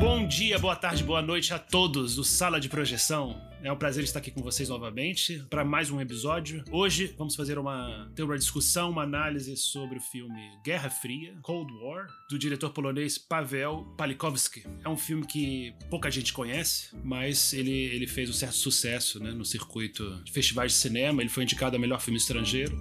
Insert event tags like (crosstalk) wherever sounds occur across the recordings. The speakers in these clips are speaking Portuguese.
Bom dia, boa tarde, boa noite a todos do Sala de Projeção. É um prazer estar aqui com vocês novamente para mais um episódio. Hoje vamos fazer uma ter uma discussão, uma análise sobre o filme Guerra Fria, Cold War, do diretor polonês Paweł Palikowski. É um filme que pouca gente conhece, mas ele, ele fez um certo sucesso né, no circuito de festivais de cinema. Ele foi indicado a melhor filme estrangeiro.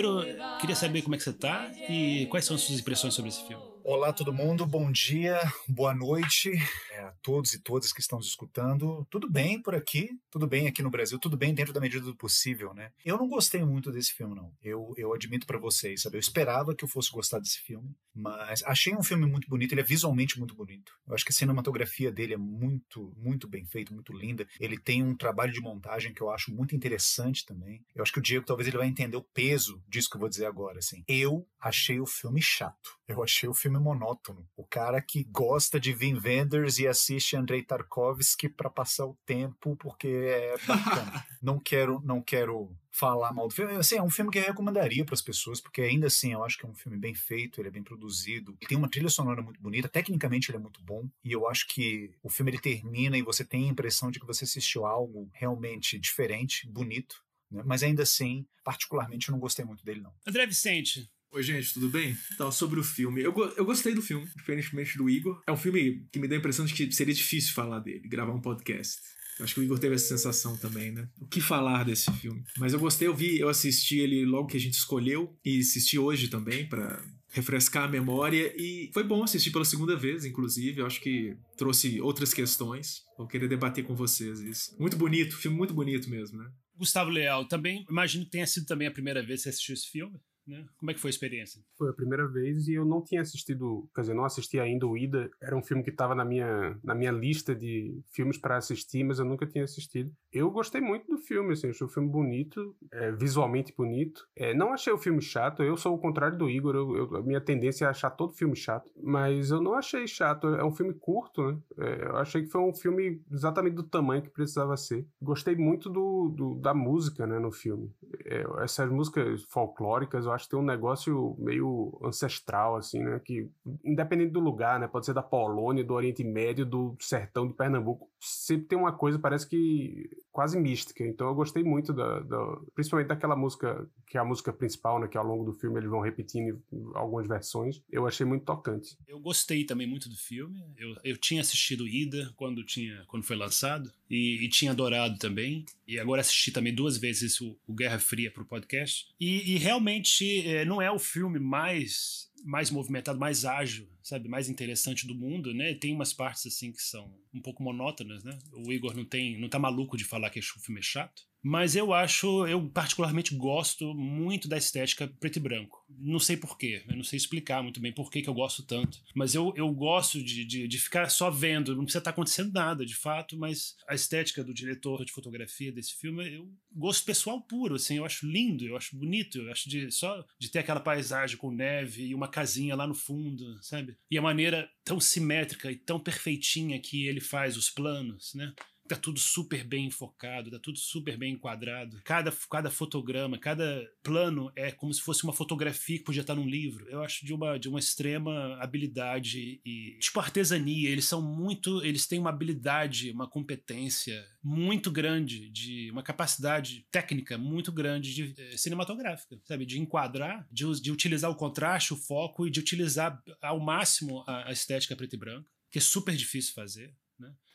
Pero queria saber como é que você tá e quais são as suas impressões sobre esse filme. Olá, todo mundo. Bom dia, boa noite é, a todos e todas que estão nos escutando. Tudo bem por aqui? Tudo bem aqui no Brasil? Tudo bem dentro da medida do possível, né? Eu não gostei muito desse filme, não. Eu, eu admito para vocês, sabe? Eu esperava que eu fosse gostar desse filme, mas achei um filme muito bonito. Ele é visualmente muito bonito. Eu acho que a cinematografia dele é muito, muito bem feita, muito linda. Ele tem um trabalho de montagem que eu acho muito interessante também. Eu acho que o Diego talvez ele vai entender o peso disso que eu vou dizer agora, assim. Eu achei o filme chato. Eu achei o filme monótono. O cara que gosta de Wim Wenders e assiste Andrei Tarkovsky para passar o tempo porque é bacana. (laughs) não quero, não quero falar mal do filme. Assim, é um filme que eu recomendaria para as pessoas, porque ainda assim eu acho que é um filme bem feito, ele é bem produzido, ele tem uma trilha sonora muito bonita, tecnicamente ele é muito bom, e eu acho que o filme ele termina e você tem a impressão de que você assistiu algo realmente diferente, bonito, né? mas ainda assim, particularmente eu não gostei muito dele não. André Vicente, Oi, gente, tudo bem? Então, sobre o filme. Eu, eu gostei do filme, diferentemente do Igor. É um filme que me deu a impressão de que seria difícil falar dele, gravar um podcast. Eu acho que o Igor teve essa sensação também, né? O que falar desse filme? Mas eu gostei, eu vi, eu assisti ele logo que a gente escolheu e assisti hoje também pra refrescar a memória e foi bom assistir pela segunda vez, inclusive. Eu acho que trouxe outras questões. Vou querer debater com vocês isso. Muito bonito, filme muito bonito mesmo, né? Gustavo Leal, também imagino que tenha sido também a primeira vez que você assistiu esse filme. Né? Como é que foi a experiência? Foi a primeira vez e eu não tinha assistido, quer dizer, não assisti ainda o Ida. Era um filme que estava na minha, na minha lista de filmes para assistir, mas eu nunca tinha assistido. Eu gostei muito do filme, assim, achei o filme bonito, é, visualmente bonito. É, não achei o filme chato, eu sou o contrário do Igor, eu, eu- a minha tendência é achar todo filme chato, mas eu não achei chato, é um filme curto, né? É, eu achei que foi um filme exatamente do tamanho que precisava ser. Gostei muito do, do- da música, né, no filme. É, essas músicas folclóricas, eu acho que tem um negócio meio ancestral, assim, né? Que, independente do lugar, né? Pode ser da Polônia, do Oriente Médio, do sertão de Pernambuco. Sempre tem uma coisa, parece que quase mística. Então eu gostei muito da, da- principalmente daquela música, que é a música principal, né? Que ao longo do filme eles vão repetindo algumas versões. Eu achei muito tocante. Eu gostei também muito do filme. Eu, eu tinha assistido Ida quando, tinha, quando foi lançado e, e tinha adorado também. E agora assisti também duas vezes o, o Guerra Fria pro podcast. E, e realmente é, não é o filme mais mais movimentado, mais ágil, sabe, mais interessante do mundo, né? Tem umas partes assim que são um pouco monótonas, né? O Igor não tem, não tá maluco de falar que o filme é chato. Mas eu acho, eu particularmente gosto muito da estética preto e branco. Não sei porquê, eu não sei explicar muito bem por que eu gosto tanto. Mas eu, eu gosto de, de, de ficar só vendo, não precisa estar acontecendo nada de fato, mas a estética do diretor de fotografia desse filme, eu gosto pessoal puro, assim, eu acho lindo, eu acho bonito, eu acho de só de ter aquela paisagem com neve e uma casinha lá no fundo, sabe? E a maneira tão simétrica e tão perfeitinha que ele faz os planos, né? Tá tudo super bem enfocado, tá tudo super bem enquadrado. Cada, cada fotograma, cada plano é como se fosse uma fotografia que podia estar num livro. Eu acho de uma, de uma extrema habilidade e tipo artesania. Eles são muito, eles têm uma habilidade, uma competência muito grande de uma capacidade técnica muito grande de eh, cinematográfica, sabe, de enquadrar, de, de utilizar o contraste, o foco e de utilizar ao máximo a, a estética preto e branco, que é super difícil fazer.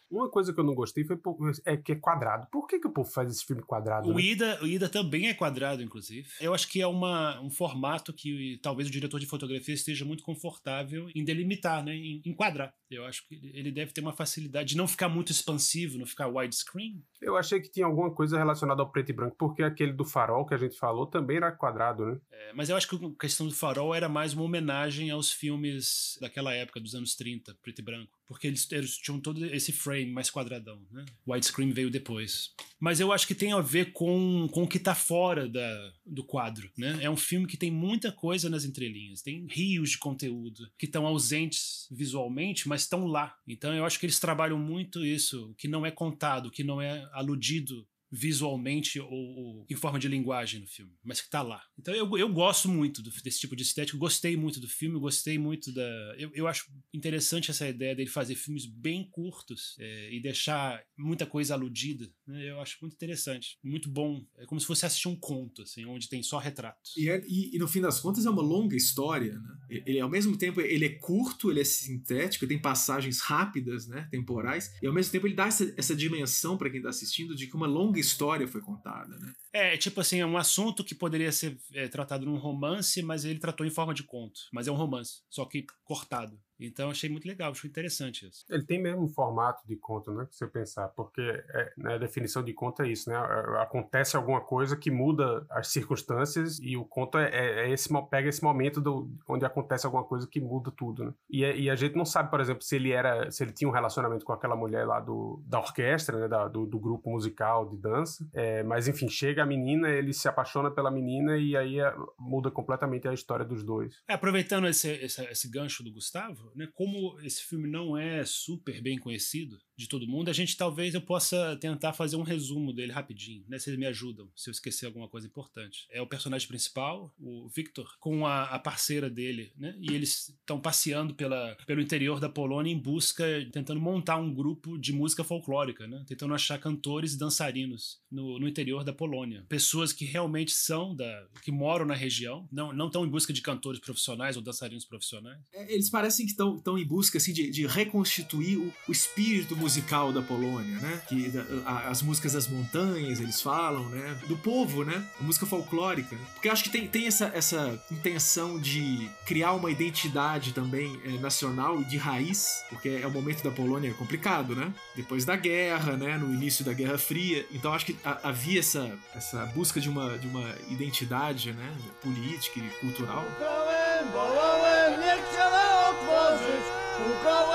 Uma coisa que eu não gostei foi é que é quadrado. Por que, que o povo faz esse filme quadrado? O né? Ida, o Ida também é quadrado, inclusive. Eu acho que é uma, um formato que talvez o diretor de fotografia esteja muito confortável em delimitar, né? em enquadrar. Eu acho que ele ele deve ter uma facilidade de não ficar muito expansivo, não ficar widescreen. Eu achei que tinha alguma coisa relacionada ao preto e branco, porque aquele do farol que a gente falou também era quadrado, né? É, mas eu acho que a questão do farol era mais uma homenagem aos filmes daquela época, dos anos 30, preto e branco. Porque eles, tinham todo esse frame mais quadradão, né? O widescreen veio depois. Mas eu acho que tem a ver com, com o que tá fora da, do quadro, né? É um filme que tem muita coisa nas entrelinhas, tem rios de conteúdo que estão ausentes visualmente, mas estão lá. Então eu acho que eles trabalham muito isso, que não é contado, que não é aludido visualmente ou, ou, em forma de linguagem no filme, mas que tá lá. Então eu, eu gosto muito do, desse tipo de estética, gostei muito do filme, gostei muito da. Eu, eu acho interessante essa ideia dele fazer filmes bem curtos é, e deixar muita coisa aludida. Né? Eu acho muito interessante, muito bom. É como se fosse assistir um conto, assim, onde tem só retratos. E, é, e, e, no fim das contas é uma longa história, né? Ele, ao mesmo tempo, ele é curto, ele é sintético, tem passagens rápidas, né? Temporais, e ao mesmo tempo ele dá essa, essa dimensão para quem tá assistindo de que uma longa história foi contada, né? É, tipo assim, é um assunto que poderia ser é, tratado num romance, mas ele tratou em forma de conto. Mas é um romance, só que cortado. Então achei muito legal, achei interessante isso. Ele tem mesmo um formato de conto, né? Se você pensar, porque é, né, a definição de conto é isso, né? Acontece alguma coisa que muda as circunstâncias e o conto é, é, é esse pega esse momento do, onde acontece alguma coisa que muda tudo, né? E, é, e, a gente não sabe, por exemplo, se ele era, se ele tinha um relacionamento com aquela mulher lá do, da orquestra, né? Da, do, do, grupo musical de dança. É, mas enfim, chega a menina, ele se apaixona pela menina e aí é, muda completamente a história dos dois. aproveitando esse, esse, esse gancho do Gustavo né, como esse filme não é super bem conhecido de todo mundo, a gente talvez eu possa tentar fazer um resumo dele rapidinho, né? Vocês me ajudam se eu esquecer alguma coisa importante. É o personagem principal, o Victor, com a, a parceira dele, né? E eles estão passeando pela, pelo interior da Polônia em busca, tentando montar um grupo de música folclórica, né? Tentando achar cantores e dançarinos no, no interior da Polônia. Pessoas que realmente são da. que moram na região, não não estão em busca de cantores profissionais ou dançarinos profissionais. É, eles parecem que estão em busca assim, de, de reconstituir o, o, espírito da Polônia, né? Que a, as músicas das montanhas eles falam, né? Do povo, né? A música folclórica. Porque eu acho que tem, tem essa, essa intenção de criar uma identidade também é, nacional e de raiz, porque é o momento da Polônia complicado, né? Depois da guerra, né? No início da Guerra Fria. Então acho que a, havia essa, essa busca de uma, de uma identidade, né? Política e cultural. Wołałem,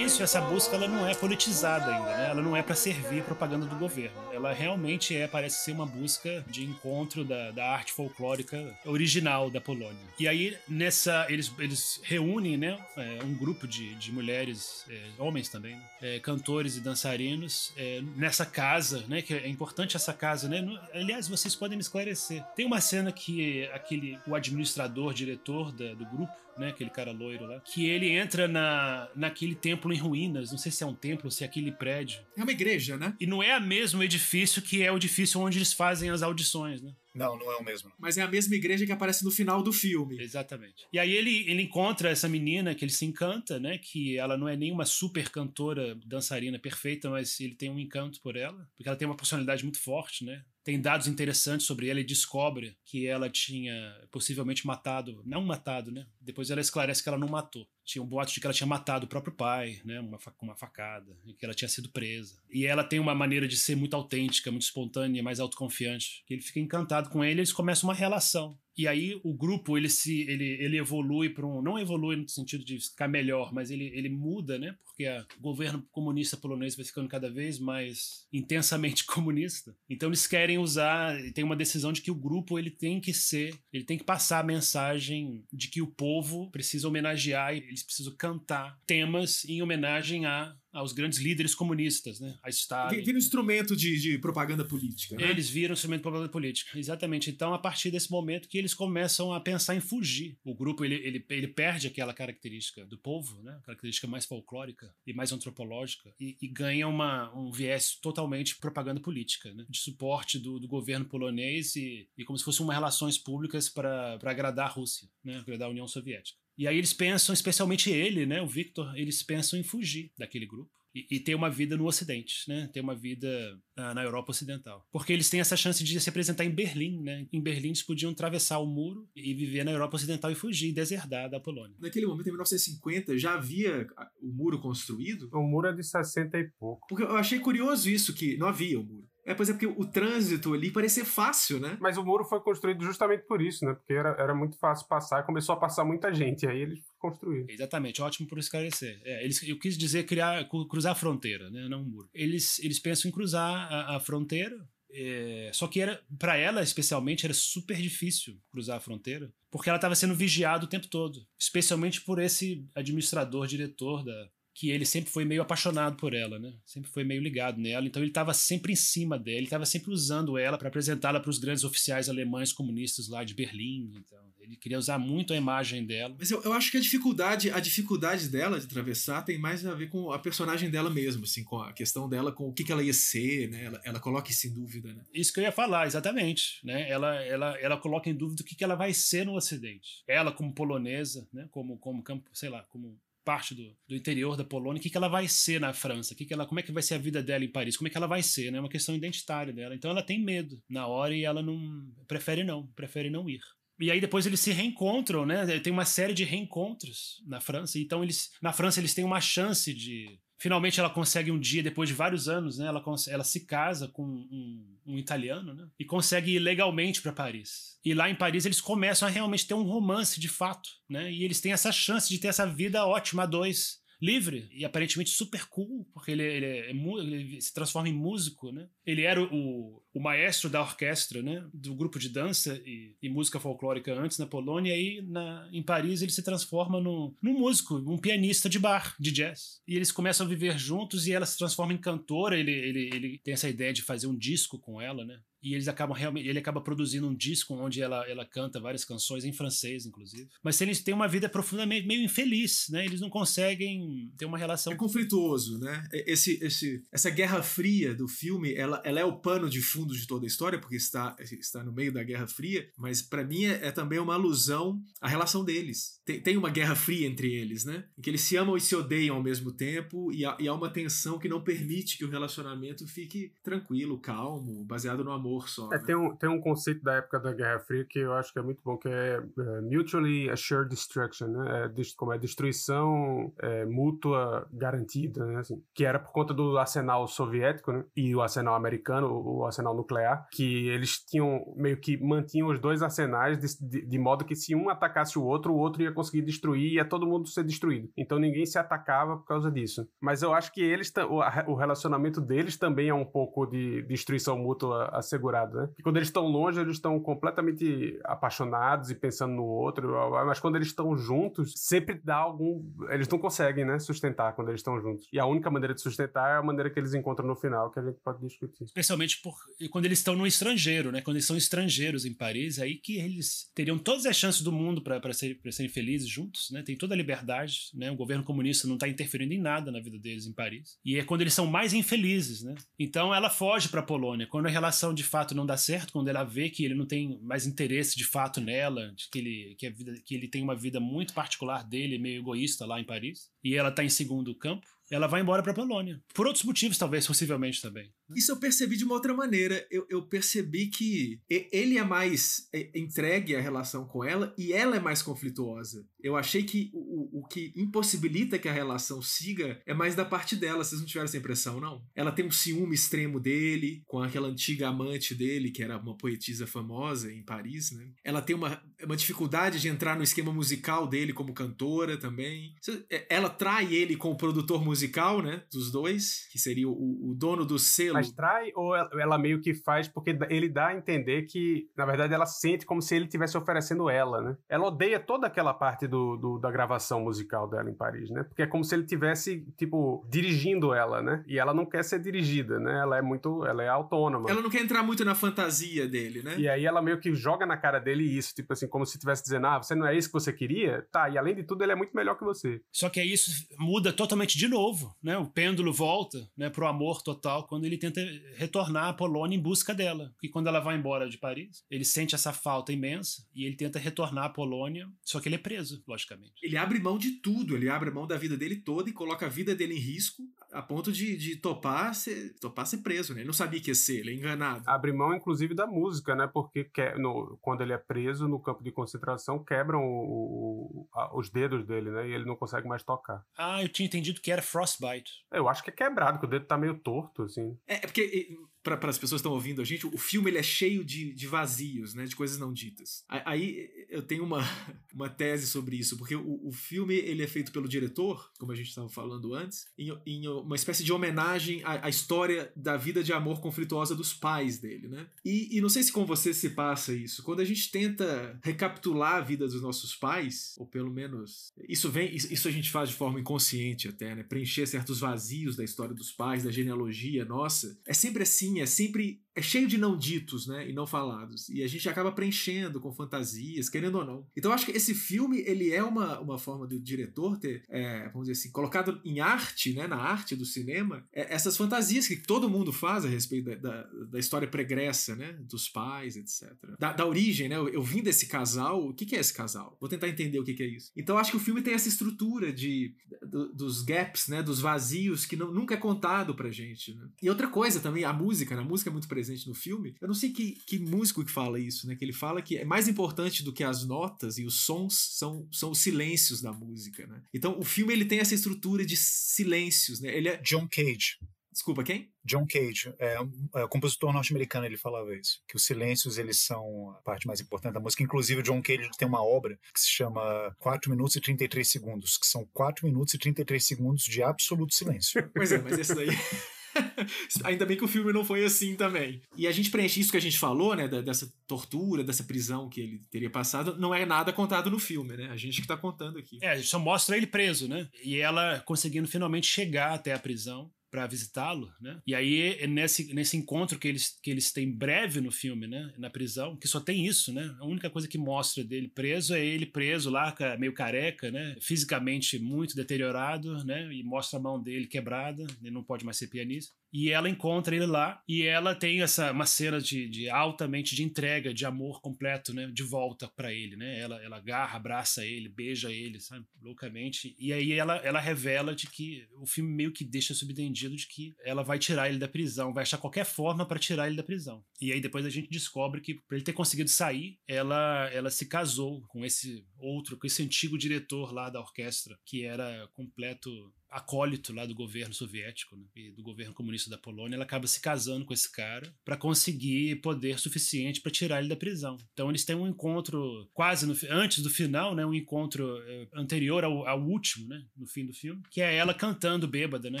Início essa busca ela não é politizada ainda, né? Ela não é para servir propaganda do governo. Ela realmente é, parece ser uma busca de encontro da, da arte folclórica original da Polônia. E aí nessa eles, eles reúnem, né, é, um grupo de, de mulheres, é, homens também, né? é, cantores e dançarinos é, nessa casa, né? Que é importante essa casa, né? Aliás, vocês podem me esclarecer. Tem uma cena que aquele o administrador, diretor da, do grupo né? Aquele cara loiro lá. Que ele entra na, naquele templo em ruínas. Não sei se é um templo, se é aquele prédio. É uma igreja, né? E não é o mesmo edifício que é o edifício onde eles fazem as audições, né? Não, não é o mesmo. Mas é a mesma igreja que aparece no final do filme. Exatamente. E aí ele, ele encontra essa menina que ele se encanta, né? Que ela não é nenhuma super cantora, dançarina perfeita, mas ele tem um encanto por ela, porque ela tem uma personalidade muito forte, né? Tem dados interessantes sobre ela e descobre que ela tinha possivelmente matado, não matado, né? Depois ela esclarece que ela não matou. Tinha um boato de que ela tinha matado o próprio pai, né? Uma, uma facada, e que ela tinha sido presa. E ela tem uma maneira de ser muito autêntica, muito espontânea, mais autoconfiante. Que ele fica encantado com ele, e eles começam uma relação. E aí o grupo ele se ele, ele evolui para um não evolui no sentido de ficar melhor, mas ele, ele muda, né? Porque o governo comunista polonês vai ficando cada vez mais intensamente (laughs) comunista. Então eles querem usar, tem uma decisão de que o grupo ele tem que ser, ele tem que passar a mensagem de que o povo precisa homenagear, eles precisam cantar temas em homenagem a aos grandes líderes comunistas, né? A Stalin. Vira um instrumento de, de propaganda política. Né? Eles viram um instrumento de propaganda política, exatamente. Então, a partir desse momento que eles começam a pensar em fugir. O grupo ele, ele, ele perde aquela característica do povo, né? Característica mais folclórica e mais antropológica e, e ganha uma, um viés totalmente propaganda política, né? De suporte do, do governo polonês e, e como se fossem relações públicas para agradar a Rússia, né? Agradar a União Soviética. E aí eles pensam, especialmente ele, né, o Victor, eles pensam em fugir daquele grupo e, e ter uma vida no Ocidente, né, ter uma vida ah, na Europa Ocidental. Porque eles têm essa chance de se apresentar em Berlim, né? Em Berlim eles podiam atravessar o muro e viver na Europa Ocidental e fugir, deserdar da Polônia. Naquele momento, em 1950, já havia o muro construído? O muro é de 60 e pouco. Porque eu achei curioso isso, que não havia o muro. É, pois é, porque o trânsito ali parecia fácil, né? Mas o muro foi construído justamente por isso, né? Porque era, era muito fácil passar e começou a passar muita gente. Aí eles construíram. Exatamente, ótimo por esclarecer. É, eles, eu quis dizer criar, cru- cruzar a fronteira, né? não um muro. Eles, eles pensam em cruzar a, a fronteira, é, só que era para ela, especialmente, era super difícil cruzar a fronteira, porque ela estava sendo vigiada o tempo todo, especialmente por esse administrador, diretor da que ele sempre foi meio apaixonado por ela, né? Sempre foi meio ligado nela, então ele estava sempre em cima dela, ele estava sempre usando ela para apresentá-la para os grandes oficiais alemães comunistas lá de Berlim, então ele queria usar muito a imagem dela. Mas eu, eu acho que a dificuldade, a dificuldade dela de atravessar tem mais a ver com a personagem dela mesmo, assim, com a questão dela, com o que, que ela ia ser, né? Ela, ela coloca isso em dúvida, né? Isso que eu ia falar, exatamente. Né? Ela, ela, ela coloca em dúvida o que, que ela vai ser no Ocidente. Ela, como polonesa, né? como, como campo, sei lá, como parte do, do interior da Polônia, o que, que ela vai ser na França, que que ela, como é que vai ser a vida dela em Paris, como é que ela vai ser, né? É uma questão identitária dela. Então ela tem medo na hora e ela não prefere não, prefere não ir. E aí depois eles se reencontram, né? Tem uma série de reencontros na França. Então eles, na França eles têm uma chance de Finalmente ela consegue um dia, depois de vários anos, né? Ela, ela se casa com um, um italiano, né? E consegue ir legalmente para Paris. E lá em Paris eles começam a realmente ter um romance de fato, né? E eles têm essa chance de ter essa vida ótima a dois. Livre e aparentemente super cool, porque ele, ele, é ele se transforma em músico, né? Ele era o, o maestro da orquestra, né? Do grupo de dança e, e música folclórica antes na Polônia, e aí na, em Paris ele se transforma num, num músico, um pianista de bar, de jazz. E eles começam a viver juntos e ela se transforma em cantora. Ele, ele, ele tem essa ideia de fazer um disco com ela, né? E eles acabam realmente, ele acaba produzindo um disco onde ela, ela canta várias canções em francês, inclusive. Mas eles têm uma vida profundamente meio infeliz, né? Eles não conseguem ter uma relação É conflituoso, né? Esse, esse, essa guerra fria do filme, ela, ela é o pano de fundo de toda a história, porque está, está no meio da Guerra Fria, mas para mim é, é também uma alusão à relação deles. Tem, tem uma guerra fria entre eles, né? Em que eles se amam e se odeiam ao mesmo tempo, e há, e há uma tensão que não permite que o relacionamento fique tranquilo, calmo, baseado no amor só. É, né? tem, um, tem um conceito da época da Guerra Fria que eu acho que é muito bom, que é, é, Mutually Assured Destruction, né? É, como é destruição é, mútua garantida, né? Assim, que era por conta do arsenal soviético né? e o arsenal americano, o, arsenal nuclear, que eles tinham meio que mantinham os dois arsenais de, de, de modo que se um atacasse o outro, o outro ia conseguir destruir e ia todo mundo ser destruído. Então ninguém se atacava por causa disso. Mas eu acho que eles, o, a- o relacionamento deles também é um pouco de destruição mútua assegurada, né? Quando eles estão longe, eles estão completamente apaixonados e pensando no outro, mas quando eles estão juntos, sempre dá algum. Eles não conseguem, né? Sustentar quando eles estão juntos. E a única maneira de sustentar é a maneira que eles encontram no final, que a gente pode discutir. especialmente por, quando eles estão no estrangeiro, né? Quando eles são estrangeiros em Paris, aí que eles teriam todas as chances do mundo para ser, serem felizes juntos, né? Tem toda a liberdade, né? O governo comunista não está interferindo em nada na vida deles em Paris. E é quando eles são mais infelizes, né? Então ela foge para a Polônia. Quando a relação de fato não dá certo, quando ela vê que ele não tem mais interesse de fato nela, que ele que, vida, que ele tem uma vida muito particular dele, meio egoísta lá em Paris, e ela está em segundo campo, ela vai embora para Polônia. Por outros motivos, talvez, possivelmente também. Isso eu percebi de uma outra maneira. Eu, eu percebi que ele é mais é, entregue à relação com ela e ela é mais conflituosa. Eu achei que o, o- o que impossibilita que a relação siga é mais da parte dela. Vocês não tiveram essa impressão, não? Ela tem um ciúme extremo dele, com aquela antiga amante dele, que era uma poetisa famosa em Paris, né? Ela tem uma, uma dificuldade de entrar no esquema musical dele como cantora também. é, Ela trai ele com o produtor musical, né? Dos dois, que seria o, o dono do selo. Mas trai ou ela ela meio que faz porque ele dá a entender que, na verdade, ela sente como se ele estivesse oferecendo ela, né? Ela odeia toda aquela parte do, do- da gravação musical dela em Paris, né? Porque é como se ele tivesse, tipo, dirigindo ela, né? E ela não quer ser dirigida, né? Ela é muito, ela é autônoma. Ela não quer entrar muito na fantasia dele, né? E aí ela meio que joga na cara dele isso, tipo assim, como se estivesse dizendo, ah, você não é isso que você queria? Tá, e além de tudo, ele é muito melhor que você. Só que aí isso muda totalmente de novo, né? O pêndulo volta, né, pro amor total quando ele tenta retornar à Polônia em busca dela. E quando ela vai embora de Paris, ele sente essa falta imensa e ele tenta retornar à Polônia, só que ele é preso, logicamente. Ele abre mão de tudo, ele abre mão da vida dele toda e coloca a vida dele em risco a ponto de, de topar, ser, topar ser preso, né? Ele não sabia que ia ser, ele é enganado. Abre mão, inclusive, da música, né? Porque que- no- quando ele é preso no campo de concentração, quebram o- o- a- os dedos dele, né? E ele não consegue mais tocar. Ah, eu tinha entendido que era frostbite. Eu acho que é quebrado, que o dedo tá meio torto, assim. É, é porque para as pessoas que estão ouvindo a gente, o filme ele é cheio de, de vazios, né? De coisas não ditas. Aí eu tenho uma, (laughs) uma tese sobre isso, porque o, o filme ele é feito pelo diretor, como a gente estava falando antes, em, em, uma espécie de homenagem à, à, história da vida de amor conflituosa dos pais dele, né? E, e não sei se com você se passa isso. Quando a gente tenta recapitular a vida dos nossos pais, ou pelo menos isso vem, isso a gente faz de forma inconsciente até, né? Preencher certos vazios da história dos pais, da genealogia nossa. É sempre assim, é sempre é cheio de não ditos, né, e não falados. E a gente acaba preenchendo com fantasias, querendo ou não. Então acho que esse filme, ele é uma, uma forma do diretor ter, é, vamos dizer assim, colocado em arte, né, na arte do cinema, é, essas fantasias que todo mundo faz a respeito da, da, da história pregressa, né, dos pais, etc. Da, da origem, né, eu, eu, vim desse casal, o que, que é esse casal? Vou tentar entender o que, que é isso. Então acho que o filme tem essa estrutura de, do, dos gaps, né, dos vazios que não, nunca é contado pra gente, né. E outra coisa também, a música, né, a música é muito presente presente no filme. Eu não sei que, que músico que fala isso, né? Que ele fala que é mais importante do que as notas e os sons são, são os silêncios da música, né? Então o filme ele tem essa estrutura de silêncios, né? Ele é... John Cage. Desculpa, quem? John Cage, é, é, compositor norte-americano, ele falava isso, que os silêncios eles são a parte mais importante da música. Inclusive, o John Cage tem uma obra que se chama 4 minutos e 33 segundos, que são 4 minutos e 33 segundos de absoluto silêncio. (laughs) Pois é, mas esse daí... (laughs) (laughs) Ainda bem que o filme não foi assim também. E a gente preenche isso que a gente falou, né? dessa tortura, dessa prisão que ele teria passado, não é nada contado no filme, né? A gente que tá contando aqui. É, a gente só mostra ele preso, né? E ela conseguindo finalmente chegar até a prisão para visitá-lo, né? E aí é nesse, nesse encontro que eles, que eles têm breve no filme, né? Na prisão, que só tem isso, né? A única coisa que mostra dele preso é ele preso lá, meio careca, né? Fisicamente muito deteriorado, né? E mostra a mão dele quebrada, ele não pode mais ser pianista. E ela encontra ele lá e ela tem essa uma cena de, de altamente de entrega, de amor completo, né? De volta para ele, né? Ela, ela agarra, abraça ele, beija ele, sabe? Loucamente. E aí ela, ela revela de que o filme meio que deixa subentendido de que ela vai tirar ele da prisão, vai achar qualquer forma para tirar ele da prisão. E aí depois a gente descobre que para ele ter conseguido sair, ela ela se casou com esse outro, com esse antigo diretor lá da orquestra, que era completo acólito lá do governo soviético né, e do governo comunista da Polônia, ela acaba se casando com esse cara para conseguir poder suficiente para tirar ele da prisão. Então eles têm um encontro quase no, antes do final, né, um encontro é, anterior ao, ao, último, né, no fim do filme, que é ela cantando bêbada, né,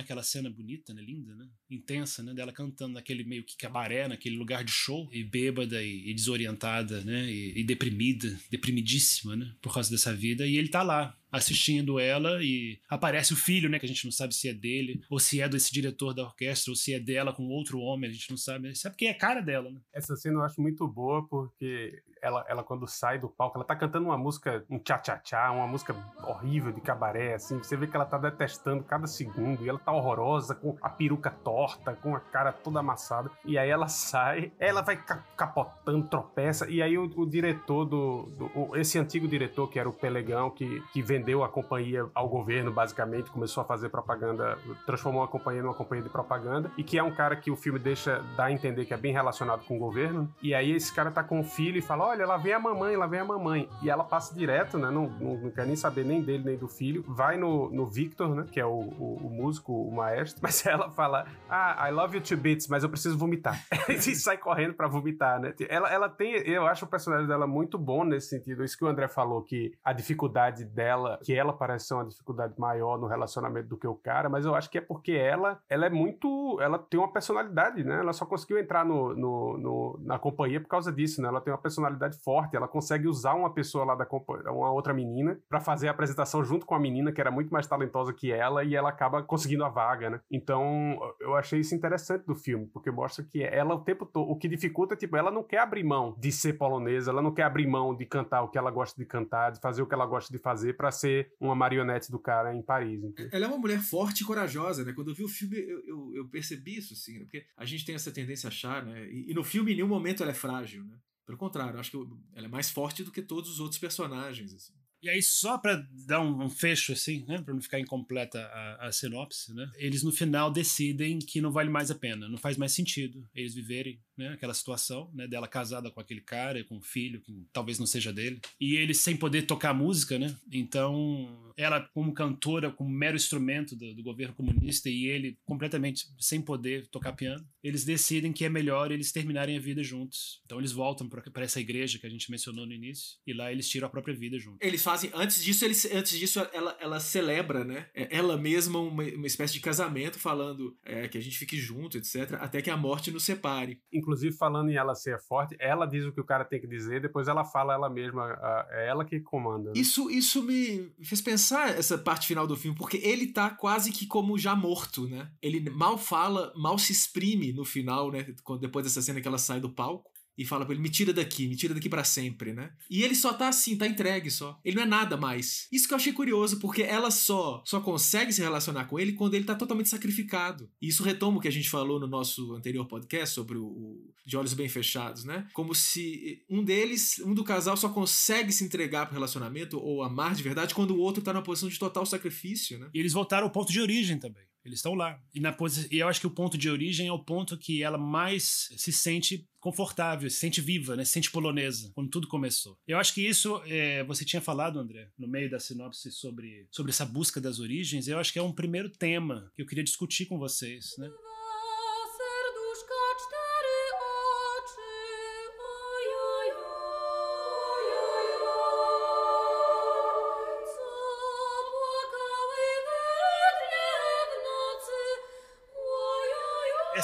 aquela cena bonita, né, linda, né, intensa, né, dela cantando naquele meio que cabaré, naquele lugar de show e bêbada e, e desorientada, né, e, e deprimida, deprimidíssima, né, por causa dessa vida e ele tá lá assistindo ela e aparece o filho, né, que a gente não sabe se é dele ou se é desse diretor da orquestra ou se é dela com outro homem, a gente não sabe, sabe porque é a cara dela, né? Essa cena eu acho muito boa porque ela, ela quando sai do palco, ela tá cantando uma música, um tchá-tchá-tchá, uma música horrível de cabaré, assim, você vê que ela tá detestando cada segundo, e ela tá horrorosa, com a peruca torta, com a cara toda amassada, e aí ela sai, ela vai capotando, tropeça, e aí o, o diretor do, do esse antigo diretor, que era o Pelegão, que, que vendeu a companhia ao governo, basicamente, começou a fazer propaganda, transformou a companhia numa companhia de propaganda, e que é um cara que o filme deixa, dá a entender que é bem relacionado com o governo, e aí esse cara tá com o filho e fala, olha, lá vem a mamãe, lá vem a mamãe. E ela passa direto, né? Não, não, não quer nem saber nem dele, nem do filho. Vai no, no Victor, né? Que é o, o, o músico, o maestro. Mas (laughs) ela fala, ah, I love you to bits, mas eu preciso vomitar. (laughs) e sai correndo pra vomitar, né? Ela, ela tem, eu acho o personagem dela muito bom nesse sentido. Isso que o André falou, que a dificuldade dela, que ela parece ser uma dificuldade maior no relacionamento do que o cara, mas eu acho que é porque ela, ela é muito, ela tem uma personalidade, né? Ela só conseguiu entrar no, no, no na companhia por causa disso, né? Ela tem uma personalidade forte, ela consegue usar uma pessoa lá da uma outra menina para fazer a apresentação junto com a menina que era muito mais talentosa que ela e ela acaba conseguindo a vaga, né? Então, eu achei isso interessante do filme, porque mostra que ela o tempo todo, o que dificulta, tipo, ela não quer abrir mão de ser polonesa, ela não quer abrir mão de cantar o que ela gosta de cantar, de fazer o que ela gosta de fazer para ser uma marionete do cara em Paris. Ela é uma mulher forte e corajosa, né? Quando eu vi o filme, eu, eu, eu percebi isso, assim, né? porque a gente tem essa tendência a achar, né? E, e no filme, em nenhum momento ela é frágil, né? Pelo contrário, acho que ela é mais forte do que todos os outros personagens. Assim. E aí, só para dar um, fecho, assim, né, para não ficar incompleta a, a, sinopse, né, eles no final decidem que não vale mais a pena, não faz mais sentido eles viverem né, aquela situação né, dela casada com aquele cara, com um filho que talvez não seja dele, e eles sem poder tocar música, né, então ela como cantora, como mero instrumento do, do governo comunista e ele completamente sem poder tocar piano, eles decidem que é melhor eles terminarem a vida juntos. Então eles voltam para essa igreja que a gente mencionou no início e lá eles tiram a própria vida juntos. Eles antes disso, eles, antes disso ela, ela celebra, né? É, ela mesma uma, uma espécie de casamento falando é, que a gente fique junto, etc, até que a morte nos separe. Inclusive falando em ela ser forte, ela diz o que o cara tem que dizer, depois ela fala ela mesma, é ela que comanda. Né? Isso isso me fez pensar essa parte final do filme, porque ele tá quase que como já morto, né? Ele mal fala, mal se exprime no final, né? Depois dessa cena que ela sai do palco e fala pra ele: me tira daqui, me tira daqui para sempre, né? E ele só tá assim, tá entregue só. Ele não é nada mais. Isso que eu achei curioso, porque ela só só consegue se relacionar com ele quando ele tá totalmente sacrificado. E isso retoma o que a gente falou no nosso anterior podcast sobre o, o De Olhos Bem Fechados, né? Como se um deles, um do casal, só consegue se entregar pro relacionamento ou amar de verdade quando o outro tá numa posição de total sacrifício, né? E eles voltaram ao ponto de origem também. Eles estão lá. E, na e eu acho que o ponto de origem é o ponto que ela mais se sente confortável, se sente viva, né? se sente polonesa, quando tudo começou. Eu acho que isso, é, você tinha falado, André, no meio da sinopse sobre, sobre essa busca das origens, eu acho que é um primeiro tema que eu queria discutir com vocês, né?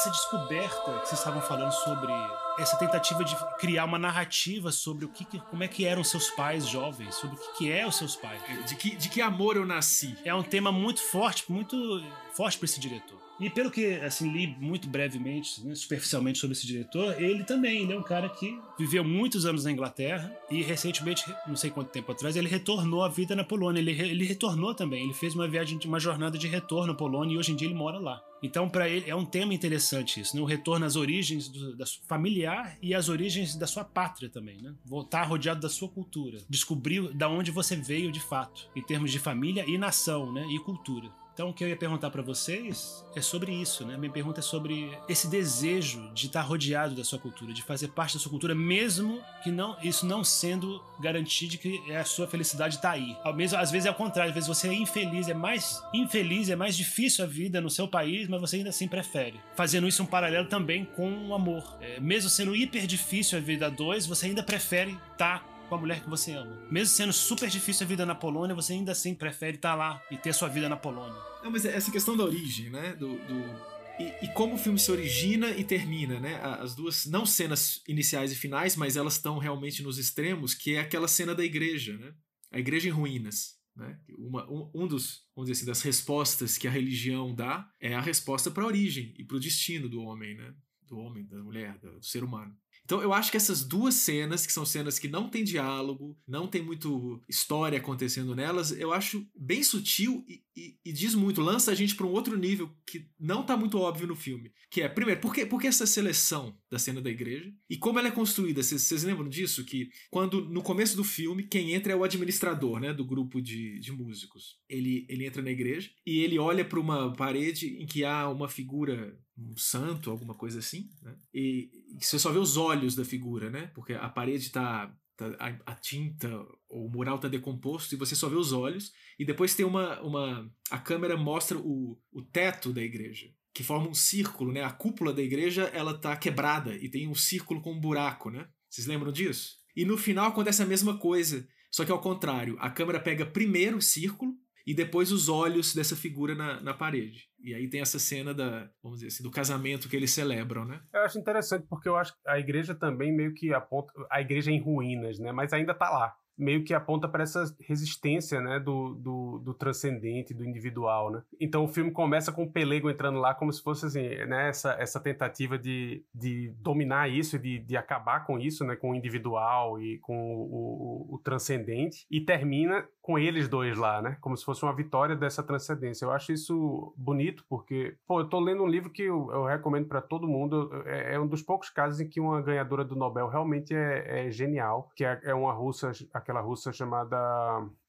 Essa descoberta que vocês estavam falando sobre essa tentativa de criar uma narrativa sobre o que, como é que eram seus pais jovens, sobre o que, que é os seus pais. De que, de que amor eu nasci. É um tema muito forte, muito forte para esse diretor. E pelo que assim li muito brevemente, né, superficialmente sobre esse diretor, ele também ele é um cara que viveu muitos anos na Inglaterra e recentemente, não sei quanto tempo atrás, ele retornou à vida na Polônia. Ele, ele retornou também, ele fez uma viagem, uma jornada de retorno à Polônia e hoje em dia ele mora lá. Então, para ele é um tema interessante isso, né? o retorno às origens do, da familiar e às origens da sua pátria também, né? Voltar rodeado da sua cultura, descobrir da onde você veio de fato, em termos de família e nação, né? E cultura. Então, o que eu ia perguntar para vocês é sobre isso, né? Minha pergunta é sobre esse desejo de estar rodeado da sua cultura, de fazer parte da sua cultura, mesmo que não isso não sendo garantido de que a sua felicidade está aí. Ao mesmo, às vezes é o contrário, às vezes você é infeliz, é mais infeliz, é mais difícil a vida no seu país, mas você ainda assim prefere. Fazendo isso um paralelo também com o amor. É, mesmo sendo hiper difícil a vida a dois, você ainda prefere estar tá com a mulher que você ama. Mesmo sendo super difícil a vida na Polônia, você ainda assim prefere estar tá lá e ter sua vida na Polônia. Não, mas essa questão da origem, né? Do, do... E, e, como o filme se origina e termina, né? As duas, não cenas iniciais e finais, mas elas estão realmente nos extremos, que é aquela cena da igreja, né? A igreja em ruínas. Né? Uma, um, um, dos, vamos dizer assim, das respostas que a religião dá é a resposta para a origem e para o destino do homem, né? Do homem, da mulher, do ser humano. Então eu acho que essas duas cenas, que são cenas que não tem diálogo, não tem muito história acontecendo nelas, eu acho bem sutil e, e, e diz muito, lança a gente para um outro nível que não tá muito óbvio no filme. Que é, primeiro, por que, por que essa seleção da cena da igreja? E como ela é construída? Vocês lembram disso? Que quando, no começo do filme, quem entra é o administrador, né, do grupo de, de músicos. Ele, ele entra na igreja e ele olha para uma parede em que há uma figura um santo, alguma coisa assim, né? E, e você só vê os olhos da figura, né? Porque a parede está tá, a, tinta, o mural está decomposto e você só vê os olhos. E depois tem uma. uma a câmera mostra o, o teto da igreja, que forma um círculo, né? A cúpula da igreja ela tá quebrada e tem um círculo com um buraco, né? Vocês lembram disso? E no final acontece a mesma coisa, só que ao contrário. A câmera pega primeiro o círculo e depois os olhos dessa figura na, na parede. E aí tem essa cena da, vamos dizer assim, do casamento que eles celebram, né? Eu acho interessante porque eu acho que a igreja também meio que aponta a igreja é em ruínas, né? Mas ainda tá lá meio que aponta para essa resistência, né, do, do, do, transcendente, do individual, né? Então o filme começa com o Pelego entrando lá como se fosse assim, né, essa, essa tentativa de, de dominar isso, de, de acabar com isso, né, com o individual e com o, o, o transcendente, e termina com eles dois lá, né, como se fosse uma vitória dessa transcendência. Eu acho isso bonito porque, pô, eu tô lendo um livro que eu, eu recomendo para todo mundo, é, é, um dos poucos casos em que uma ganhadora do Nobel realmente é, é genial, que é, é uma russa, aquela aquela russa chamada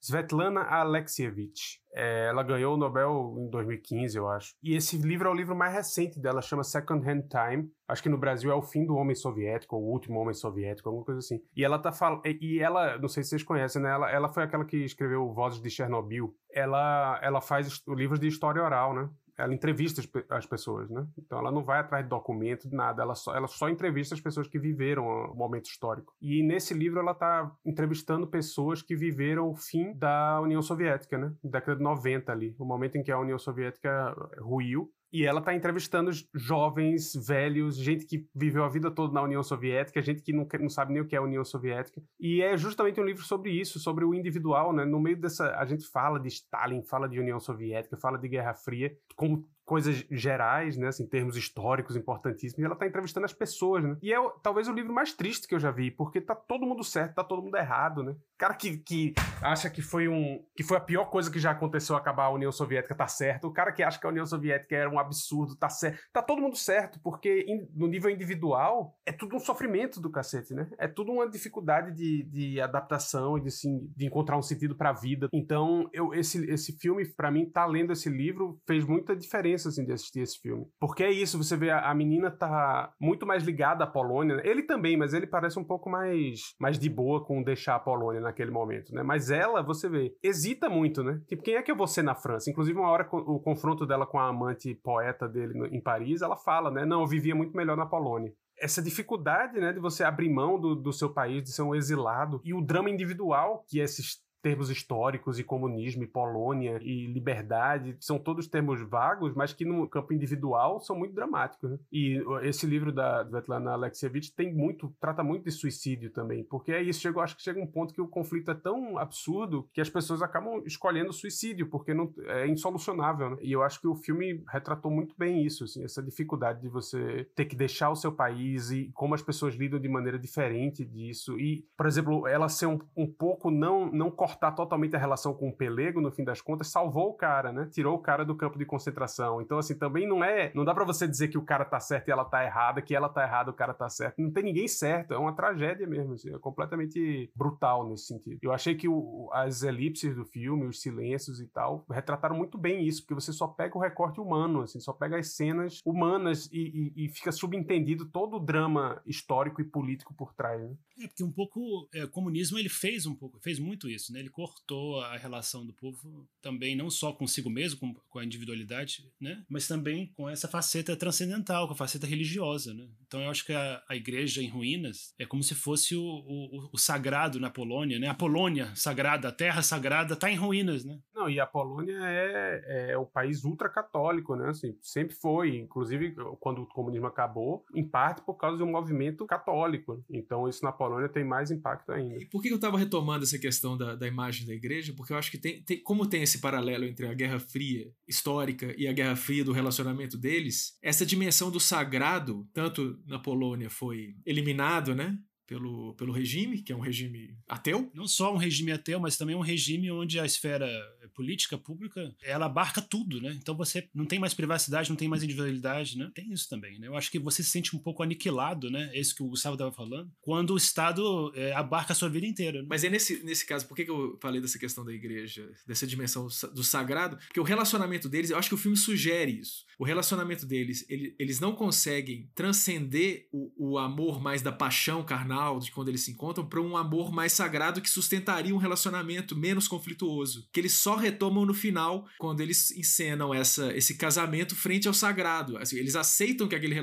Svetlana Alexievich. É, ela ganhou o Nobel em 2015, eu acho. E esse livro é o livro mais recente dela, chama Second Hand Time. Acho que no Brasil é o fim do homem soviético, ou o último homem soviético, alguma coisa assim. E ela tá falando. E ela, não sei se vocês conhecem, né? Ela, ela foi aquela que escreveu Vozes de Chernobyl. Ela, ela faz livros de história oral, né? Ela entrevista as, as, pessoas, né? Então ela não vai atrás de documento, de nada, ela só, ela só entrevista as pessoas que viveram o momento histórico. E nesse livro ela está entrevistando pessoas que viveram o fim da União Soviética, né? Década de 90 ali, o momento em que a União Soviética ruiu e ela está entrevistando jovens, velhos, gente que viveu a vida toda na União Soviética, gente que não, não, sabe nem o que é a União Soviética. E é justamente um livro sobre isso, sobre o individual, né? No meio dessa. A gente fala de Stalin, fala de União Soviética, fala de Guerra Fria, como coisas gerais, né, assim, termos históricos importantíssimos, ela tá entrevistando as pessoas, né? E é talvez o livro mais triste que eu já vi, porque tá todo mundo certo, tá todo mundo errado, né? cara que, que acha que foi um que foi a pior coisa que já aconteceu acabar a União Soviética tá certo. O cara que acha que a União Soviética era um absurdo tá certo. Tá todo mundo certo, porque in, no nível individual é tudo um sofrimento do cacete, né? É tudo uma dificuldade de, de adaptação e de, assim, de encontrar um sentido pra vida. Então, eu, esse, esse filme, para mim, tá lendo esse livro, fez muita diferença, assim, de assistir esse filme. Porque é isso, você vê a, a menina tá muito mais ligada à Polônia. Né? Ele também, mas ele parece um pouco mais, mais de boa com deixar a Polônia naquele momento, né? Mas ela, você vê, hesita muito, né? Tipo, quem é que eu vou ser na França? Inclusive, uma hora o confronto dela com a amante poeta dele em Paris, ela fala, né? Não, eu vivia muito melhor na Polônia essa dificuldade, né, de você abrir mão do, do seu país, de ser um exilado, e o drama individual que esses termos históricos e comunismo e Polônia e liberdade são todos termos vagos, mas que no campo individual são muito dramáticos. Né? E esse livro da Svetlana Alexievich tem muito, trata muito de suicídio também, porque é isso, chegou, acho que chega um ponto que o conflito é tão absurdo que as pessoas acabam escolhendo suicídio, porque não, é insolucionável. Né? E eu acho que o filme retratou muito bem isso, assim, essa dificuldade de você ter que deixar o seu país e como as pessoas lidam de maneira diferente disso. E, por exemplo, ela ser um, um pouco não, não cortar totalmente a relação com o pelego, no fim das contas, salvou o cara, né? Tirou o cara do campo de concentração. Então, assim, também não é. Não dá para você dizer que o cara tá certo e ela tá errada, que ela tá errada, o cara tá certo. Não tem ninguém certo. É uma tragédia mesmo. Assim, é completamente brutal nesse sentido. Eu achei que o, as elipses do filme, os silêncios e tal, retrataram muito bem isso, porque você só pega o recorte humano, assim, só pega as cenas humanas e, e, e fica subentendido todo o drama histórico e político por trás. Né? É, porque um pouco é, o comunismo ele fez um pouco, fez muito isso, né? Ele cortou a relação do povo também não só consigo mesmo, com, com a individualidade, né? Mas também com essa faceta transcendental, com a faceta religiosa, né? Então eu acho que a, a igreja em ruínas é como se fosse o, o, o, sagrado na Polônia, né? A Polônia sagrada, a terra sagrada está em ruínas, né? Não, e a Polônia é, é o país ultracatólico, né? Assim, sempre foi, inclusive quando o comunismo acabou, em parte por causa de um movimento católico. Então isso na Polônia Polônia tem mais impacto ainda. E por que eu estava retomando essa questão da, da imagem da igreja? Porque eu acho que tem, tem, como tem esse paralelo entre a Guerra Fria histórica e a Guerra Fria do relacionamento deles, essa dimensão do sagrado, tanto na Polônia foi eliminado, né? Pelo, pelo regime, que é um regime ateu. Não só um regime ateu, mas também um regime onde a esfera política pública ela abarca tudo, né? Então você não tem mais privacidade, não tem mais individualidade, né? Tem isso também, né? Eu acho que você se sente um pouco aniquilado, né? Esse que o Gustavo estava falando, quando o Estado é, abarca a sua vida inteira. Né? Mas é nesse, nesse caso, por que, que eu falei dessa questão da igreja, dessa dimensão do sagrado? Porque o relacionamento deles, eu acho que o filme sugere isso. O relacionamento deles, ele, eles não conseguem transcender o, o amor mais da paixão carnal de quando eles se encontram para um amor mais sagrado que sustentaria um relacionamento menos conflituoso, que eles só retomam no final quando eles encenam essa, esse casamento frente ao sagrado. Assim, eles aceitam que aquele,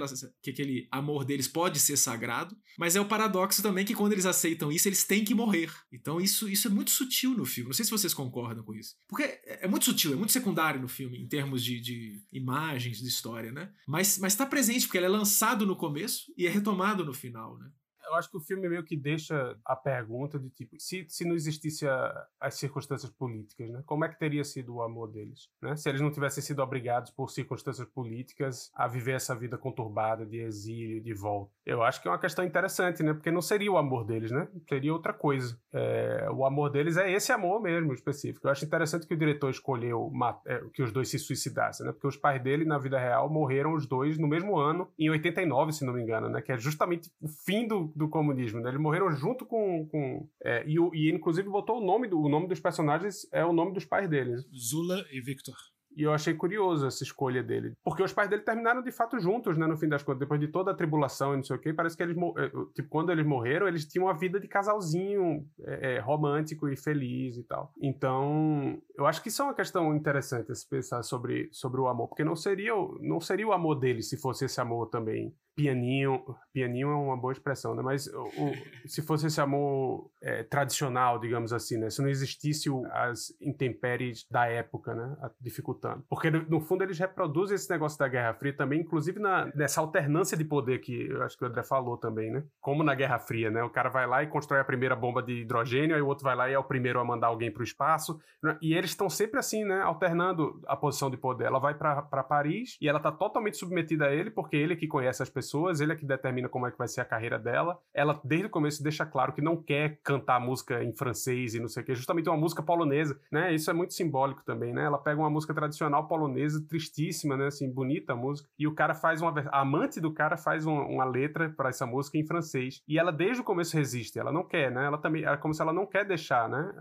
que aquele amor deles pode ser sagrado, mas é o paradoxo também que quando eles aceitam isso, eles têm que morrer. Então isso, isso é muito sutil no filme. Não sei se vocês concordam com isso. Porque é, é muito sutil, é muito secundário no filme, em termos de, de imagens, de história, né? Mas, mas tá presente, porque ele é lançado no começo e é retomado no final, né? Eu acho que o filme meio que deixa a pergunta de tipo, se, se não existisse a, as circunstâncias políticas, né? Como é que teria sido o amor deles, né? Se eles não tivessem sido obrigados por circunstâncias políticas a viver essa vida conturbada de exílio, de volta. Eu acho que é uma questão interessante, né? Porque não seria o amor deles, né? Seria outra coisa. É, o amor deles é esse amor mesmo, específico. Eu acho interessante que o diretor escolheu é, que os dois se suicidassem, né? Porque os pais dele, na vida real, morreram os dois no mesmo ano, em 89, se não me engano, né? Que é justamente o fim do, do comunismo, né? Eles morreram junto com. com é, e, e inclusive, botou o nome, do, o nome dos personagens, é o nome dos pais deles. Zula e Victor. E eu achei curioso essa escolha dele. Porque os pais dele terminaram de fato juntos, né? No fim das contas, depois de toda a tribulação e não sei o quê. Parece que eles. eh, Tipo, quando eles morreram, eles tinham uma vida de casalzinho eh, eh, romântico e feliz e tal. Então, eu acho que isso é uma questão interessante se pensar sobre, sobre o amor. Porque não seria, o- não seria o amor dele se fosse esse amor também. Pianinho. Pianinho é uma boa expressão, né? Mas o, o- se fosse esse amor eh, tradicional, digamos assim, né? Se não existisse o- as intempéries da época, né? a- Dificultando. Porque, no no fundo, eles reproduzem esse negócio da Guerra Fria também, inclusive na, nessa alternância de poder que eu acho que o André falou também, né? Como na Guerra Fria, né? O cara vai lá e constrói a primeira bomba de hidrogênio, aí o outro vai lá e é o primeiro a mandar alguém para o espaço. né? E eles estão sempre assim, né? Alternando a posição de poder. Ela vai para Paris e ela tá totalmente submetida a ele, porque ele é que conhece as pessoas, ele é que determina como é que vai ser a carreira dela. Ela, desde o começo, deixa claro que não quer cantar música em francês e não sei o que, justamente uma música polonesa, né? Isso é muito simbólico também, né? Ela pega uma música tradicional polonesa, tristíssima, né? Assim, bonita a música, e o cara faz uma. A amante do cara faz uma, uma letra para essa música em francês. E ela, desde o começo, resiste. Ela não quer, né? Ela também. É como se ela não quer deixar, né?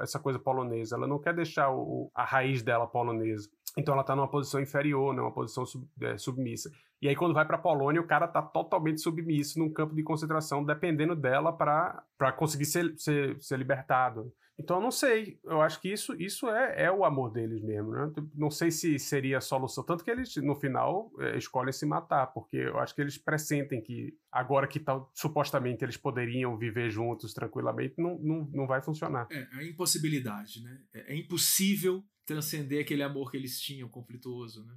Essa coisa polonesa. Ela não quer deixar o- a raiz dela polonesa. Então ela tá numa posição inferior, né? Uma posição sub- é, submissa. E aí, quando vai pra Polônia, o cara tá totalmente submisso num campo de concentração, dependendo dela pra conseguir ser, ser, ser libertado. Então, eu não sei. Eu acho que isso, isso é, é o amor deles mesmo, né? Não sei se seria a solução. Tanto que eles, no final, é, escolhem se matar, porque eu acho que eles pressentem que agora que tal, supostamente eles poderiam viver juntos tranquilamente, não, não, não vai funcionar. É, a impossibilidade, né? É, é impossível transcender aquele amor que eles tinham, conflituoso, né?